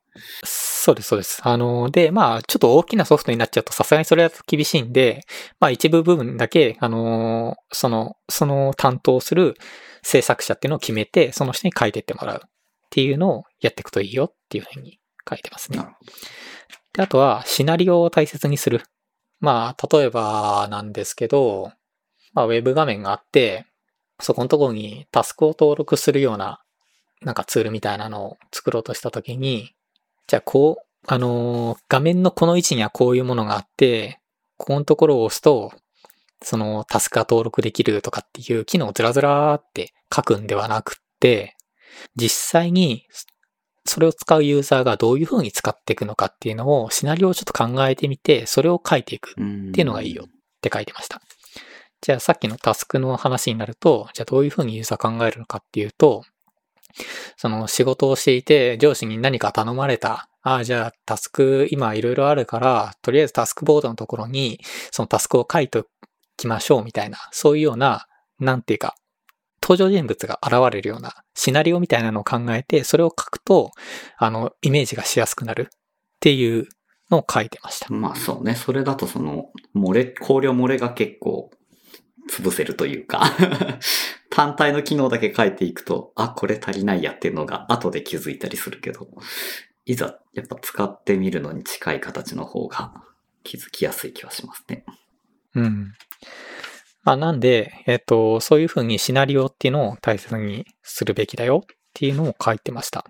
そうです、そうです。あの、で、まあ、ちょっと大きなソフトになっちゃうと、さすがにそれだと厳しいんで、まあ、一部部分だけ、あの、その、その担当する制作者っていうのを決めて、その人に書いてってもらうっていうのをやっていくといいよっていうふうに書いてますねで、あとは、シナリオを大切にする。まあ、例えばなんですけど、まあ、ウェブ画面があって、そこのところにタスクを登録するような、なんかツールみたいなのを作ろうとしたときに、じゃあ、こう、あのー画面のこの位置にはこういうものがあって、ここのところを押すと、そのタスクが登録できるとかっていう機能をずらずらーって書くんではなくって、実際にそれを使うユーザーがどういう風に使っていくのかっていうのをシナリオをちょっと考えてみて、それを書いていくっ。ていうのがいいよって書いてました。じゃあさっきのタスクの話になると、じゃあどういう風にユーザー考えるのかっていうと、その仕事をしていて上司に何か頼まれた。ああ、じゃあタスク今いろいろあるから、とりあえずタスクボードのところにそのタスクを書いておきましょうみたいな、そういうような、なんていうか、登場人物が現れるようなシナリオみたいなのを考えて、それを書くと、あの、イメージがしやすくなるっていうのを書いてました。まあそうね。それだとその、漏れ、考慮漏れが結構潰せるというか、単体の機能だけ書いていくと、あ、これ足りないやっていうのが後で気づいたりするけど、いざやっぱ使ってみるのに近い形の方が気づきやすい気はしますね。うん。まあなんで、えっ、と、そういうふうにシナリオっていうのを大切にするべきだよっていうのを書いてました。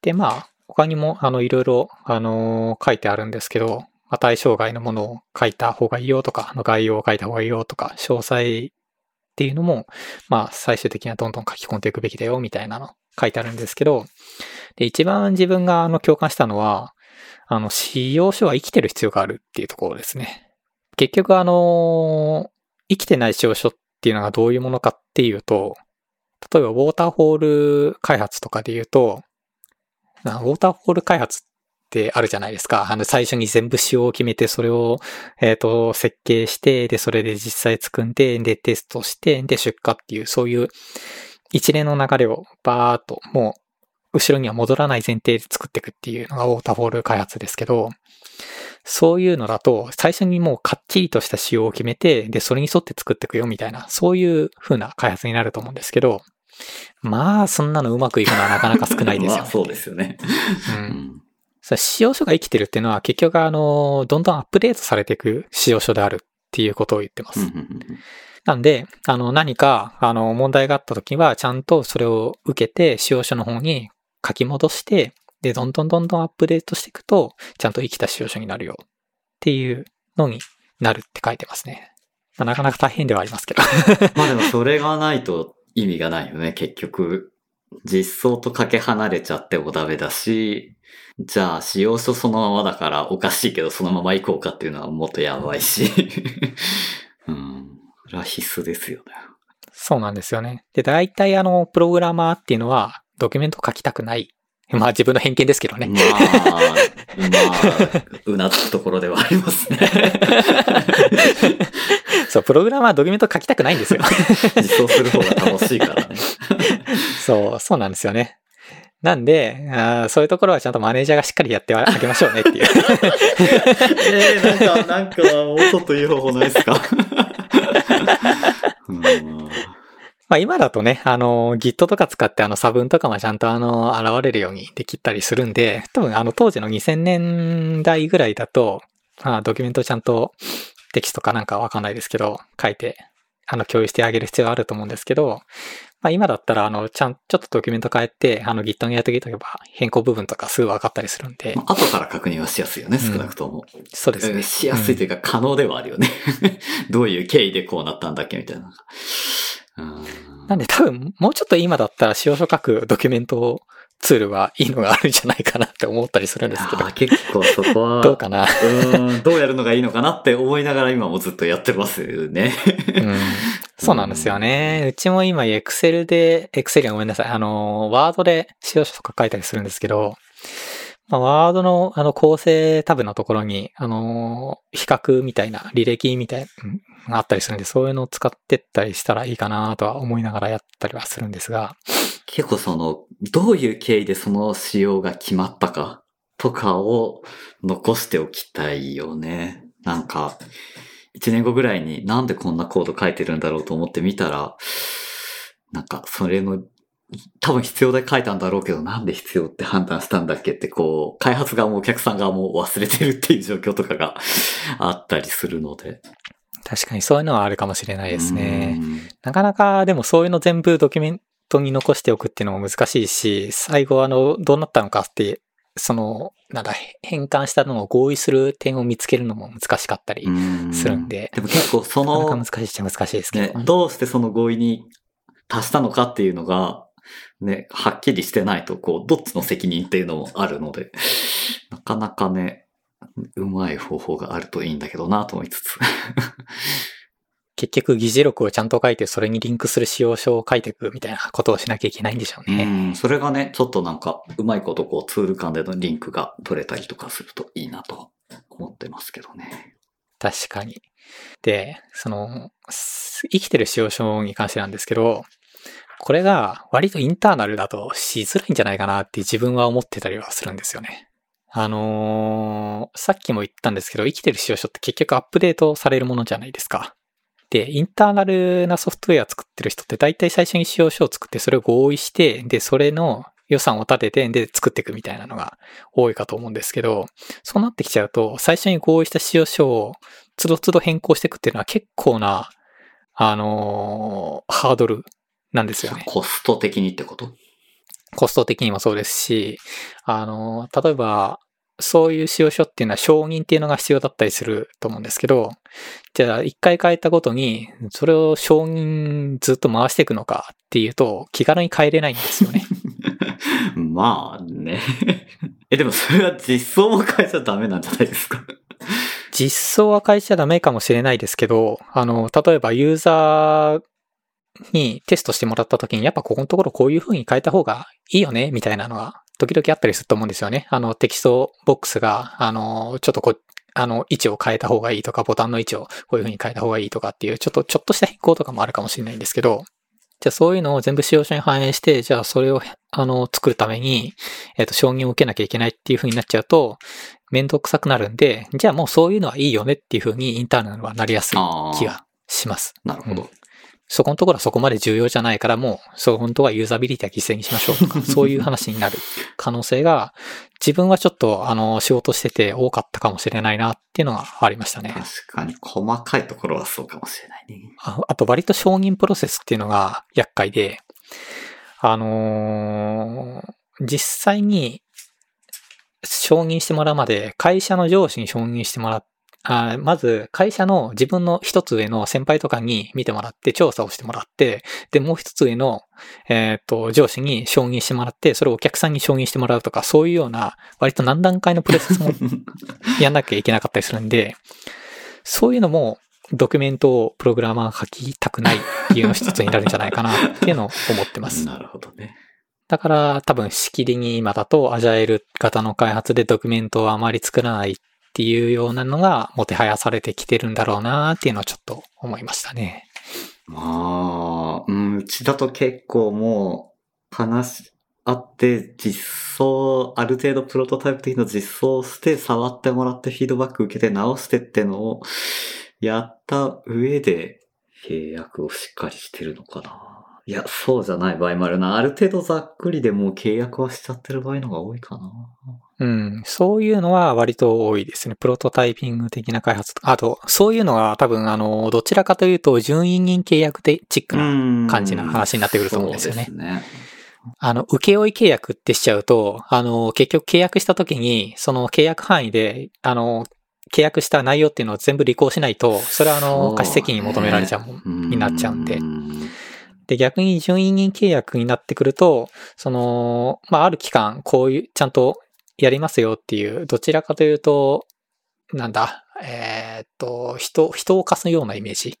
で、まあ、他にも、あの、いろいろ、あのー書いてあるんですけど、まあ、対象外のものを書いた方がいいよとか、の概要を書いた方がいいよとか、詳細っていうのも、まあ、最終的にはどんどん書き込んでいくべきだよみたいなの書いてあるんですけど、で、一番自分があの共感したのは、あの、使用書は生きてる必要があるっていうところですね。結局あの生きてない使用書っていうのがどういうものかっていうと、例えばウォーターホール開発とかで言うと、ウォーターホール開発ってあるじゃないですか。あの、最初に全部仕様を決めて、それを、えっ、と、設計して、で、それで実際作んで、で、テストして、で、出荷っていう、そういう一連の流れをバーっと、もう、後ろには戻らない前提で作っていくっていうのがウォーターホール開発ですけど、そういうのだと、最初にもうかっちりとした仕様を決めて、で、それに沿って作っていくよみたいな、そういう風な開発になると思うんですけど、まあ、そんなのうまくいくのはなかなか少ないですよ、ね。まあそうですよね。う。うんん。それ使用書が生きてるっていうのは結局あの、どんどんアップデートされていく使用書であるっていうことを言ってます。なんで、あの、何か、あの、問題があった時は、ちゃんとそれを受けて、使用書の方に書き戻して、で、どんどんどんどんアップデートしていくと、ちゃんと生きた使用書になるよっていうのになるって書いてますね。まあ、なかなか大変ではありますけど。まあでもそれがないと意味がないよね、結局。実装とかけ離れちゃってもダメだし、じゃあ使用書そのままだからおかしいけどそのまま行こうかっていうのはもっとやばいし。うん。これは必須ですよね。そうなんですよね。で、大体あの、プログラマーっていうのは、ドキュメント書きたくない。まあ自分の偏見ですけどね。まあ、まあ、うなつくところではありますね。そう、プログラマーはドキュメント書きたくないんですよ。実装する方が楽しいからね。そう、そうなんですよね。なんで、そういうところはちゃんとマネージャーがしっかりやってあげましょうねっていう。えー、なんか、なんか、もうちょっといい方法ないですか？うんまあ今だとね、あの、Git とか使ってあの差分とかもちゃんとあの、現れるようにできたりするんで、多分あの当時の2000年代ぐらいだと、まあドキュメントちゃんとテキストかなんかわかんないですけど、書いて、あの、共有してあげる必要があると思うんですけど、まあ今だったらあの、ちゃん、ちょっとドキュメント変えて、あの Git にやっておけば変更部分とかすぐ分かったりするんでま、あ後から確認はしやすいよね、少なくとも。そうですね。うんしやすいというか可能ではあるよね。どういう経緯でこうなったんだっけみたいな。うんなんで多分、もうちょっと今だったら使用書書くドキュメントツールはいいのがあるんじゃないかなって思ったりするんですけど結構そこは、どうかな？うん、どうやるのがいいのかなって思いながら今もずっとやってますよね。うん。そうなんですよね。うちも今、エクセルで、エクセルはごめんなさい。あの、ワードで使用書とか書いたりするんですけど、まあ、ワードの、あの、構成タブのところに、あの、比較みたいな、履歴みたいな、があったりするんで、そういうのを使ってったりしたらいいかなとは思いながらやったりはするんですが、結構その、どういう経緯でその仕様が決まったかとかを残しておきたいよね。なんか、一年後ぐらいになんでこんなコード書いてるんだろうと思って見たら、なんかそれの、多分必要で書いたんだろうけど、なんで必要って判断したんだっけって、こう、開発側もお客さん側も忘れてるっていう状況とかが あったりするので。確かにそういうのはあるかもしれないですね。うんなかなかでもそういうの全部ドキュメントに残しておくっていうのも難しいし、最後あの、どうなったのかって、その、なんだ、変換したのを合意する点を見つけるのも難しかったりうんするんで、でも結構そなかなかの難、しいっちゃ難しいですけねど。、どうしてその合意に達したのかっていうのが、ね、はっきりしてないと、こう、どっちの責任っていうのもあるので、なかなかね、うまい方法があるといいんだけどなと思いつつ。結局議事録をちゃんと書いて、それにリンクする使用書を書いていくみたいなことをしなきゃいけないんでしょううね。ん、それがね、ちょっとなんか、うまいことこう、ツール間でのリンクが取れたりとかするといいなと思ってますけどね。確かに。で、その、生きてる使用書に関してなんですけど、これが割とインターナルだとしづらいんじゃないかなって自分は思ってたりはするんですよね。あのーさっきも言ったんですけど、生きてる使用書って結局アップデートされるものじゃないですか。で、インターナルなソフトウェア作ってる人って大体最初に使用書を作ってそれを合意して、で、それの予算を立てて、で、作っていくみたいなのが多いかと思うんですけど、そうなってきちゃうと、最初に合意した使用書をつどつど変更していくっていうのは結構な、あのーハードルなんですよね。コスト的にってこと？コスト的にもそうですし、あのー例えば、そういう使用書っていうのは承認っていうのが必要だったりすると思うんですけど、じゃあ一回変えたごとに、それを承認ずっと回していくのかっていうと、気軽に変えれないんですよね。まあね。え、でもそれは実装も変えちゃダメなんじゃないですか？実装は変えちゃダメかもしれないですけど、あの、例えばユーザーにテストしてもらった時に、やっぱここのところこういう風に変えた方がいいよね、みたいなのが時々あったりすると思うんですよね。あの、テキストボックスが、あの、ちょっとこあの、位置を変えた方がいいとか、ボタンの位置をこういう風に変えた方がいいとかっていう、ちょっと、ちょっとした変更とかもあるかもしれないんですけど、じゃあそういうのを全部使用書に反映して、じゃあそれを、あの、作るために、えっ、と、承認を受けなきゃいけないっていう風になっちゃうと、めんどくさくなるんで、じゃあもうそういうのはいいよねっていう風にインターナルはなりやすいあ気がします。なるほど。そこのところはそこまで重要じゃないからもう、そう本当はユーザビリティは犠牲にしましょうとか、そういう話になる可能性が、自分はちょっとあの、仕事してて多かったかもしれないなっていうのがありましたね。確かに細かいところはそうかもしれないね。ああと割と承認プロセスっていうのが厄介で、あのー実際に承認してもらうまで会社の上司に承認してもらっあまず会社の自分の一つ上の先輩とかに見てもらって調査をしてもらって、で、もう一つ上の、えっ、と、上司に承認してもらって、それをお客さんに承認してもらうとか、そういうような割と何段階のプロセスも やんなきゃいけなかったりするんで、そういうのもドキュメントをプログラマーが書きたくないっていうの一つになるんじゃないかなっていうのを思ってます。なるほどね。だから多分しきりに今だとアジャイル型の開発でドキュメントをあまり作らないっていうようなのがもてはやされてきてるんだろうなっていうのをちょっと思いましたね。まあ、うん、うちだと結構もう話し合って実装、ある程度プロトタイプ的な実装して触ってもらってフィードバック受けて直してってのをやった上で契約をしっかりしてるのかな。いや、そうじゃない場合もあるな。ある程度ざっくりでもう契約はしちゃってる場合の方が多いかな。うん。そういうのは割と多いですね。プロトタイピング的な開発とか。あと、そういうのは多分あの、どちらかというと、準委任契約でチックな感じな話になってくると思うんですよねそうですね。あの、請負契約ってしちゃうと、あの、結局契約した時に、その契約範囲で、あの、契約した内容っていうのを全部履行しないと、それはあの、貸し責任求められちゃうもんになっちゃうんで。で、逆に準委任契約になってくると、その、まあ、ある期間、こういう、ちゃんとやりますよっていう、どちらかというと、なんだ、えーっと、人、人を貸すようなイメージ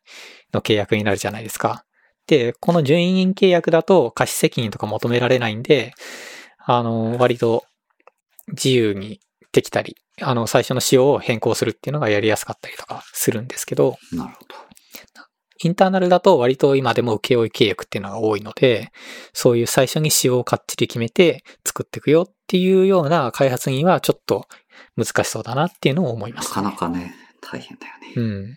の契約になるじゃないですか。で、この準委任契約だと貸し責任とか求められないんで、あの、割と自由にできたり、あの、最初の仕様を変更するっていうのがやりやすかったりとかするんですけど、なるほど。インターナルだと割と今でも請負契約っていうのが多いので、そういう最初に仕様をかっちり決めて作っていくよっていうような開発にはちょっと難しそうだなっていうのを思いまなした、かなかね、大変だよね。うん。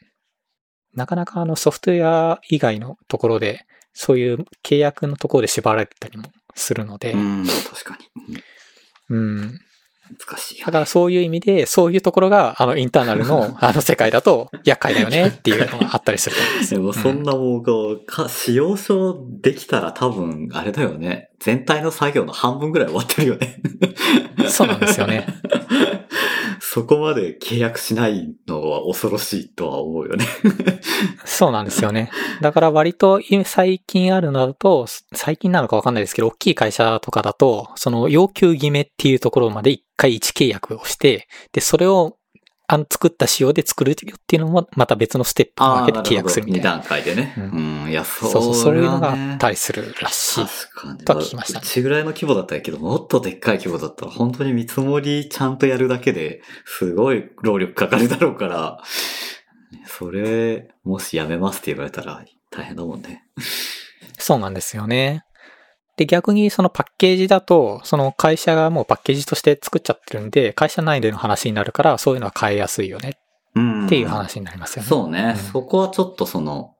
なかなかあのソフトウェア以外のところで、そういう契約のところで縛られたりもするので、うん、確かに。うんうん。難しいよだからそういう意味で、そういうところが、あの、インターナルの、あの世界だと、厄介だよねっていうのがあったりすると思います。でもそんなもうこう、か、使用書できたら多分、あれだよね。全体の作業の半分ぐらい終わってるよね。うんそうなんですよね。そこまで契約しないのは恐ろしいとは思うよね。そうなんですよね。だから割と最近あるのだと、最近なのかわかんないですけど、大きい会社とかだと、その要求決めっていうところまで一回一契約をして、で、それをあの作った仕様で作るよっていうのもまた別のステップを分けて契約するみたい2な。段階でね。ううんん、いや、そうそうそう、そういうのがあねったりするらしい。確かに。とは聞きましたねうちぐらいの規模だったけど、もっとでっかい規模だったら、本当に見積もりちゃんとやるだけで、すごい労力かかるだろうから、それ、もしやめますって言われたら大変だもんね。そうなんですよね。で、逆にそのパッケージだと、その会社がもうパッケージとして作っちゃってるんで、会社内での話になるから、そういうのは変えやすいよねうん。っていう話になりますよね。そうね、うんそこはちょっとその、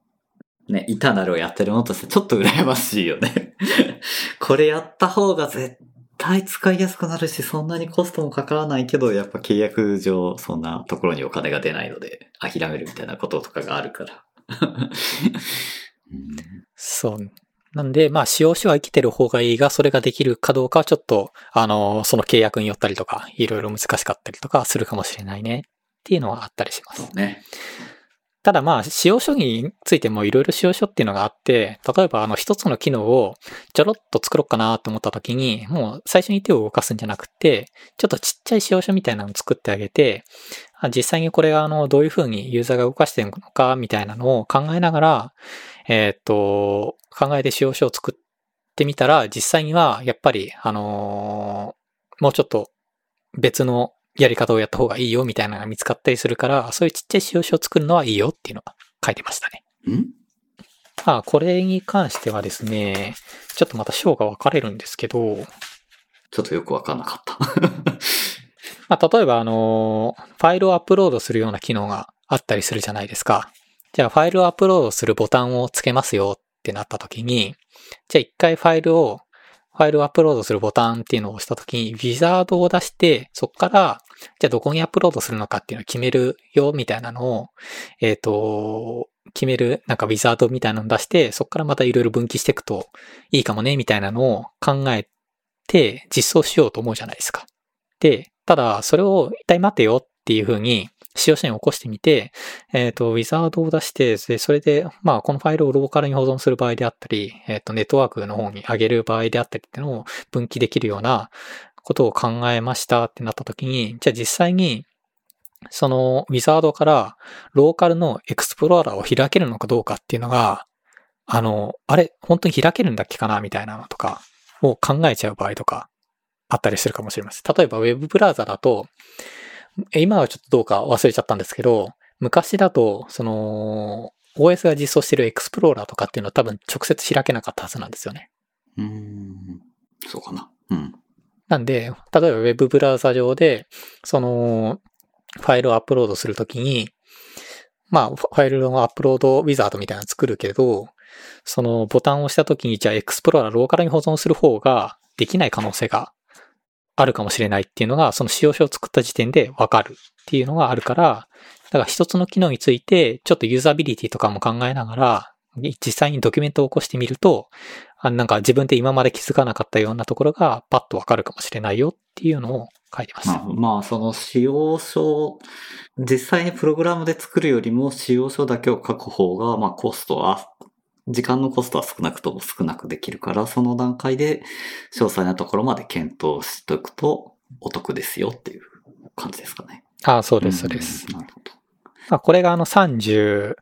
ね、イタナルをやってるのとしてちょっと羨ましいよね。これやった方が絶対使いやすくなるし、そんなにコストもかからないけど、やっぱ契約上、そんなところにお金が出ないので、諦めるみたいなこととかがあるから。うんそう。なんで、まあ、使用書は生きてる方がいいが、それができるかどうかはちょっと、あの、その契約によったりとか、いろいろ難しかったりとかするかもしれないねっていうのはあったりします。ね。ただまあ、使用書についてもいろいろ使用書っていうのがあって、例えばあの一つの機能をちょろっと作ろうかなと思った時に、もう最初に手を動かすんじゃなくて、ちょっとちっちゃい使用書みたいなのを作ってあげて、あ実際にこれがあの、どういう風にユーザーが動かしてるのかみたいなのを考えながら、えーっと、考えて使用書を作ってみたら、実際にはやっぱり、あのーもうちょっと別のやり方をやった方がいいよみたいなのが見つかったりするから、そういうちっちゃい使用書を作るのはいいよっていうのが書いてましたね。ん？まあ、これに関してはですね、ちょっとまた章が分かれるんですけど、ちょっとよくわかんなかった。まあ、例えばあの、ファイルをアップロードするような機能があったりするじゃないですか。じゃあ、ファイルをアップロードするボタンをつけますよってなった時に、じゃあ一回ファイルを、ファイルをアップロードするボタンっていうのを押した時に、ウィザードを出して、そこから、じゃあどこにアップロードするのかっていうのを決めるよ、みたいなのを、えっ、と、決める、なんかウィザードみたいなのを出して、そこからまたいろいろ分岐していくといいかもね、みたいなのを考えて実装しようと思うじゃないですか。で、ただ、それを一体待てよっていう風に、使用者に起こしてみて、えっ、と、ウィザードを出して、でそれで、まあ、このファイルをローカルに保存する場合であったり、えっ、と、ネットワークの方に上げる場合であったりっていうのを分岐できるようなことを考えましたってなった時に、じゃあ実際に、そのウィザードからローカルのエクスプローラーを開けるのかどうかっていうのが、あの、あれ、本当に開けるんだっけかなみたいなのとかを考えちゃう場合とかあったりするかもしれません。例えばウェブブラウザだと、今はちょっとどうか忘れちゃったんですけど、昔だと、その、OS が実装してるエクスプローラーとかっていうのは多分直接開けなかったはずなんですよね。うーん。そうかな。うん。なんで、例えばウェブブラウザ上で、その、ファイルをアップロードするときに、まあ、ファイルのアップロードウィザードみたいなの作るけど、そのボタンを押したときに、じゃあエクスプローラーローカルに保存する方ができない可能性があるかもしれないっていうのが、その使用書を作った時点でわかるっていうのがあるから、だから一つの機能について、ちょっとユーザビリティとかも考えながら、実際にドキュメントを起こしてみると、あなんか自分で今まで気づかなかったようなところがパッとわかるかもしれないよっていうのを書いてました。まあ、まあ、その使用書、実際にプログラムで作るよりも使用書だけを書く方が、まあコストは、時間のコストは少なくとも少なくできるから、その段階で詳細なところまで検討しておくとお得ですよっていう感じですかね。ああ、そうです、そうです。んなるほど。まあ、これがあの30、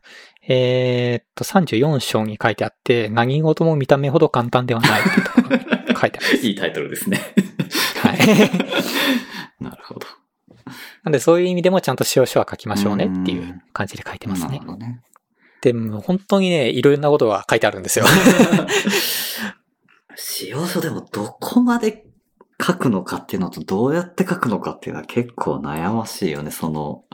えーっと、34章に書いてあって、何事も見た目ほど簡単ではないってところが書いてあります。いいタイトルですね。はい。なるほど。なんでそういう意味でもちゃんと使用書は書きましょうねっていう感じで書いてますねなる。ほどね。でも本当にね、いろんなことが書いてあるんですよ。使用書でもどこまで書くのかっていうのとどうやって書くのかっていうのは結構悩ましいよね。その、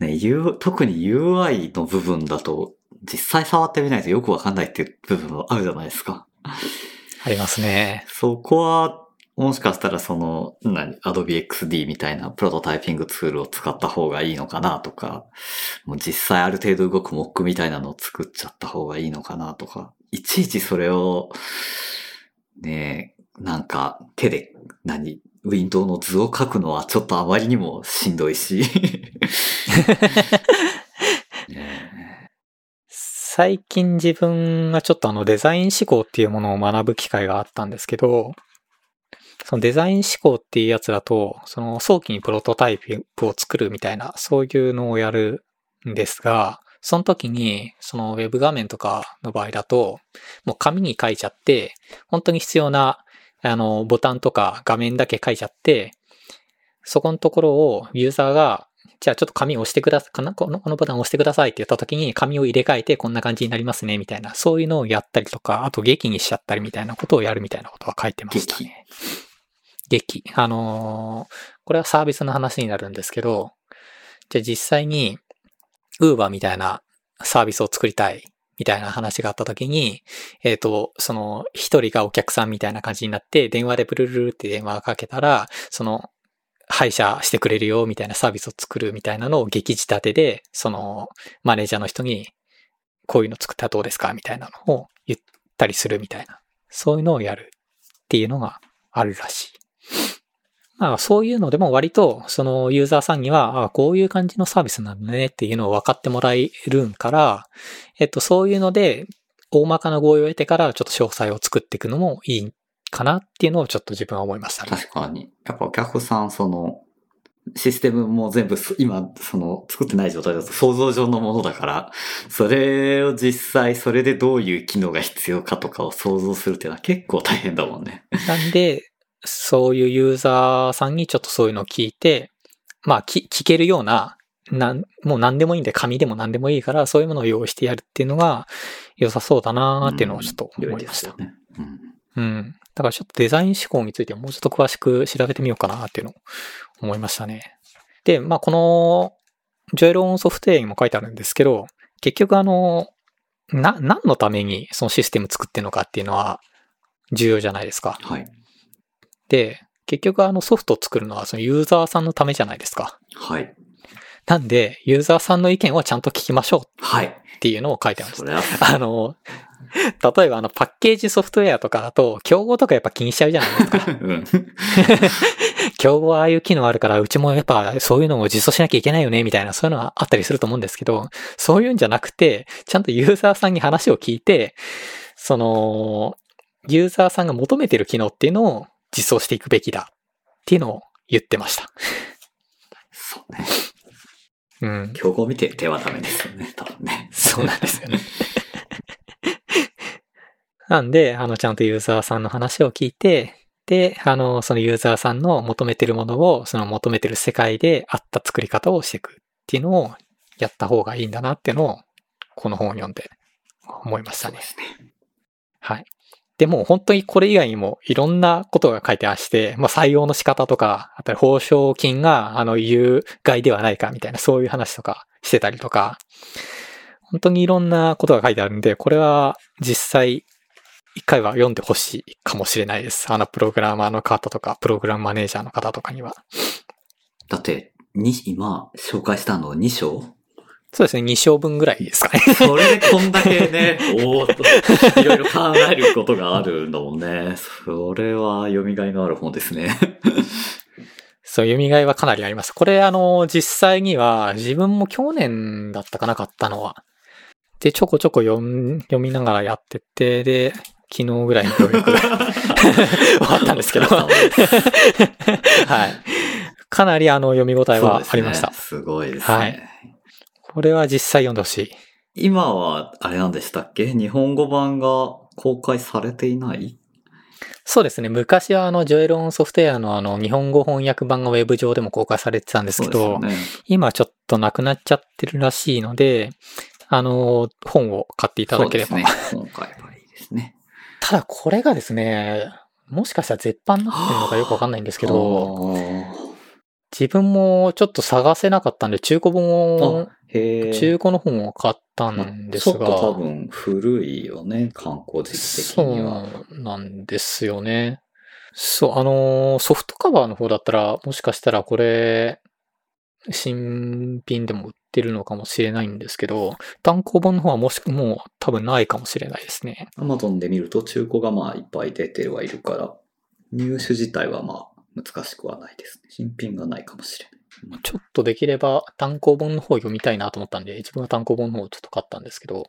ね、U、特に UI の部分だと実際触ってみないとよくわかんないっていう部分もあるじゃないですか。ありますね。そこは、もしかしたらその、何、Adobe XD みたいなプロトタイピングツールを使った方がいいのかなとか、もう実際ある程度動くモックみたいなのを作っちゃった方がいいのかなとか、いちいちそれを、ねなんか手で、何、ウィンドウの図を書くのはちょっとあまりにもしんどいし。ね最近自分がちょっとあのデザイン思考っていうものを学ぶ機会があったんですけど、そのデザイン思考っていうやつだと、その早期にプロトタイプを作るみたいな、そういうのをやるんですが、その時に、そのウェブ画面とかの場合だと、もう紙に書いちゃって、本当に必要な、あの、ボタンとか画面だけ書いちゃって、そこのところをユーザーがじゃあちょっと紙を押してください、このこのボタンを押してくださいって言った時に紙を入れ替えてこんな感じになりますね、みたいな、そういうのをやったりとか、あと劇にしちゃったりみたいなことをやるみたいなことは書いてましたね。劇。あのー、これはサービスの話になるんですけど、じゃあ実際に、ウーバーみたいなサービスを作りたいみたいな話があった時に、えっ、ー、と、その一人がお客さんみたいな感じになって、電話でブルルルって電話かけたら、その配車してくれるよみたいなサービスを作るみたいなのを激仕立てで、そのマネージャーの人にこういうの作ったらどうですかみたいなのを言ったりするみたいな。そういうのをやるっていうのがあるらしい。まあそういうのでも割とそのユーザーさんには、あこういう感じのサービスなんだねっていうのを分かってもらえるんから、えっとそういうので大まかな合意を得てからちょっと詳細を作っていくのもいいかなっていうのをちょっと自分は思いましたね。確かに。やっぱお客さん、その、システムも全部今、その、作ってない状態だと想像上のものだから、それを実際、それでどういう機能が必要かとかを想像するっていうのは結構大変だもんね。なんで、そういうユーザーさんにちょっとそういうのを聞いて、まあ、聞けるような、なん、もう何でもいいんで、紙でも何でもいいから、そういうものを用意してやるっていうのが良さそうだなっていうのをちょっと思いました。うん、ね、うん。うんだからちょっとデザイン思考についてもうちょっと詳しく調べてみようかなっていうのを思いましたね。で、まあこのジョエルオンソフトウェアにも書いてあるんですけど、結局あの、な、何のためにそのシステム作ってるのかっていうのは重要じゃないですか。はい。で、結局あのソフトを作るのはそのユーザーさんのためじゃないですか。はい。なんで、ユーザーさんの意見はちゃんと聞きましょう。はい。っていうのを書いてます。あの、例えばあのパッケージソフトウェアとかだと、競合とかやっぱ気にしちゃうじゃないですか。うん、競合ああいう機能あるから、うちもやっぱそういうのを実装しなきゃいけないよね、みたいな、そういうのはあったりすると思うんですけど、そういうんじゃなくて、ちゃんとユーザーさんに話を聞いて、その、ユーザーさんが求めてる機能っていうのを実装していくべきだっていうのを言ってました。そうね。うん。競合見て手はダメですよね、多分ね。そうなんですよね。なんで、あの、ちゃんとユーザーさんの話を聞いて、で、あの、そのユーザーさんの求めてるものを、その求めてる世界で合った作り方をしていくっていうのをやった方がいいんだなっていうのを、この本を読んで思いましたね。ねはい。でも本当にこれ以外にもいろんなことが書いてあして、まあ採用の仕方とか、あと報奨金があの有害ではないかみたいなそういう話とかしてたりとか、本当にいろんなことが書いてあるんで、これは実際一回は読んでほしいかもしれないです。あの、プログラマーの方とか、プログラムマネージャーの方とかには。だって、に、今、紹介したの2章？そうですね、2章分ぐらいですかね。それでこんだけね、おーっと、いろいろ考えることがあるのもね。それは読みがいのある本ですね。そう、読みがいはかなりあります。これ、あの、実際には、自分も去年だったかなかったのは。で、ちょこちょこ読読みながらやってて、で、昨日ぐらいにようやく終わったんですけど はい。かなりあの読み応えはありました。すね、すごいですね。はい。これは実際読んでほしい。今は、あれなんでしたっけ？日本語版が公開されていない？そうですね。昔はあの、ジョエロンソフトウェアのあの、日本語翻訳版がウェブ上でも公開されてたんですけど、ね、今ちょっとなくなっちゃってるらしいので、あの、本を買っていただければ。そうですね。今回はいいですね。ただこれがですね、もしかしたら絶版になってるのかよくわかんないんですけど、自分もちょっと探せなかったんで、中古本を。中古の本を買ったんですが、ちょっと多分古いよね、観光時期的そには。うなんですよね。そう、あのーソフトカバーの方だったら、もしかしたらこれ、新品でも売ってるのかもしれないんですけど、単行本の方はもしもう多分ないかもしれないですね。アマゾンで見ると中古がまあいっぱい出てはいるから、入手自体はまあ難しくはないですね。新品がないかもしれない。ちょっとできれば単行本の方読みたいなと思ったんで、自分は単行本の方をちょっと買ったんですけど、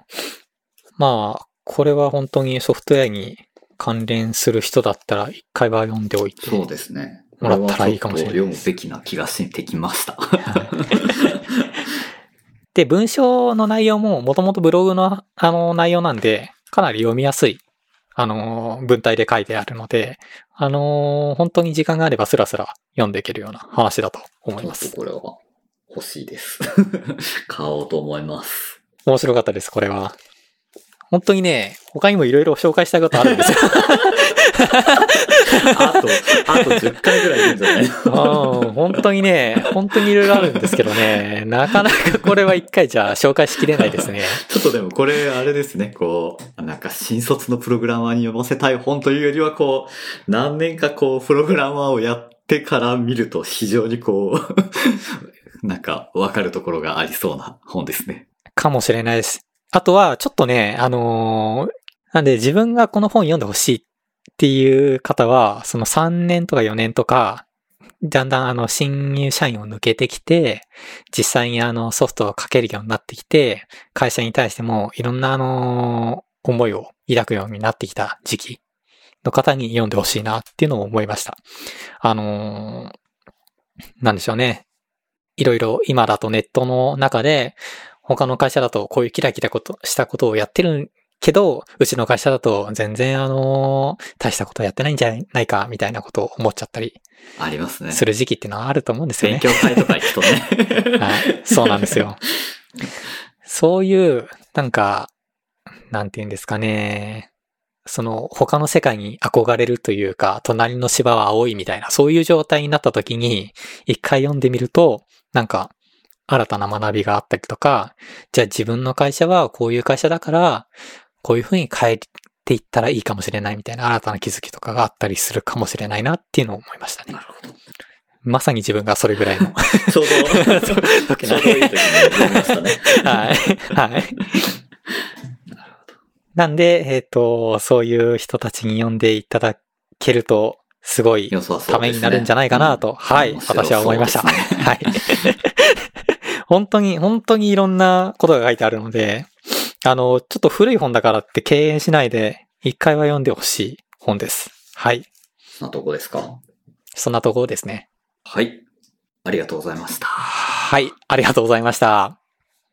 まあ、これは本当にソフトウェアに関連する人だったら一回は読んでおいて。そうですね。もらったらいいかもしれない読むべきな気がしてきました。で、文章の内容ももともとブログのあの内容なんで、かなり読みやすい、あの、文体で書いてあるので、あの、本当に時間があればスラスラ読んでいけるような話だと思いますちょっと。これは欲しいです。買おうと思います。面白かったです、これは。本当にね、他にもいろいろ紹介したいことあるんですよ。あと、あと10回ぐらいいるんじゃないうん本当にね、本当にいろいろあるんですけどね、なかなかこれは一回じゃ紹介しきれないですね。ちょっとでもこれあれですね、こう、なんか新卒のプログラマーに読ませたい本というよりはこう、何年かこう、プログラマーをやってから見ると非常にこう、なんかわかるところがありそうな本ですね。かもしれないです。あとは、ちょっとね、あのーなんで自分がこの本読んでほしいっっていう方は、その3年とか4年とか、だんだんあの新入社員を抜けてきて、実際にあのソフトを書けるようになってきて、会社に対してもいろんなあの思いを抱くようになってきた時期の方に読んでほしいなっていうのを思いました。あのなんでしょうね。いろいろ今だとネットの中で、他の会社だとこういうキラキラことしたことをやってるけど、うちの会社だと全然あのー大したことやってないんじゃないか、みたいなことを思っちゃったりありますね。する時期っていうのはあると思うんですよね。勉強会とか行くとね。はい。そうなんですよ。そういう、なんか、なんて言うんですかね。その、他の世界に憧れるというか、隣の芝は青いみたいな、そういう状態になった時に、一回読んでみると、なんか、新たな学びがあったりとか、じゃあ自分の会社はこういう会社だから、こういうふうに変えていったらいいかもしれないみたいな新たな気づきとかがあったりするかもしれないなっていうのを思いましたねな。るほど。まさに自分がそれぐらいのちょうど、ちょ時 うどいい時に読みましたね。はい。はい。なんで、えっ、と、そういう人たちに読んでいただけると、すごいためになるんじゃないかなと、うんはい、私は思いました。ねはい。本当に、本当にいろんなことが書いてあるので、あの、ちょっと古い本だからって敬遠しないで、一回は読んでほしい本です。はい。そんなとこですか？そんなところですね。はい。ありがとうございました。はい。ありがとうございました。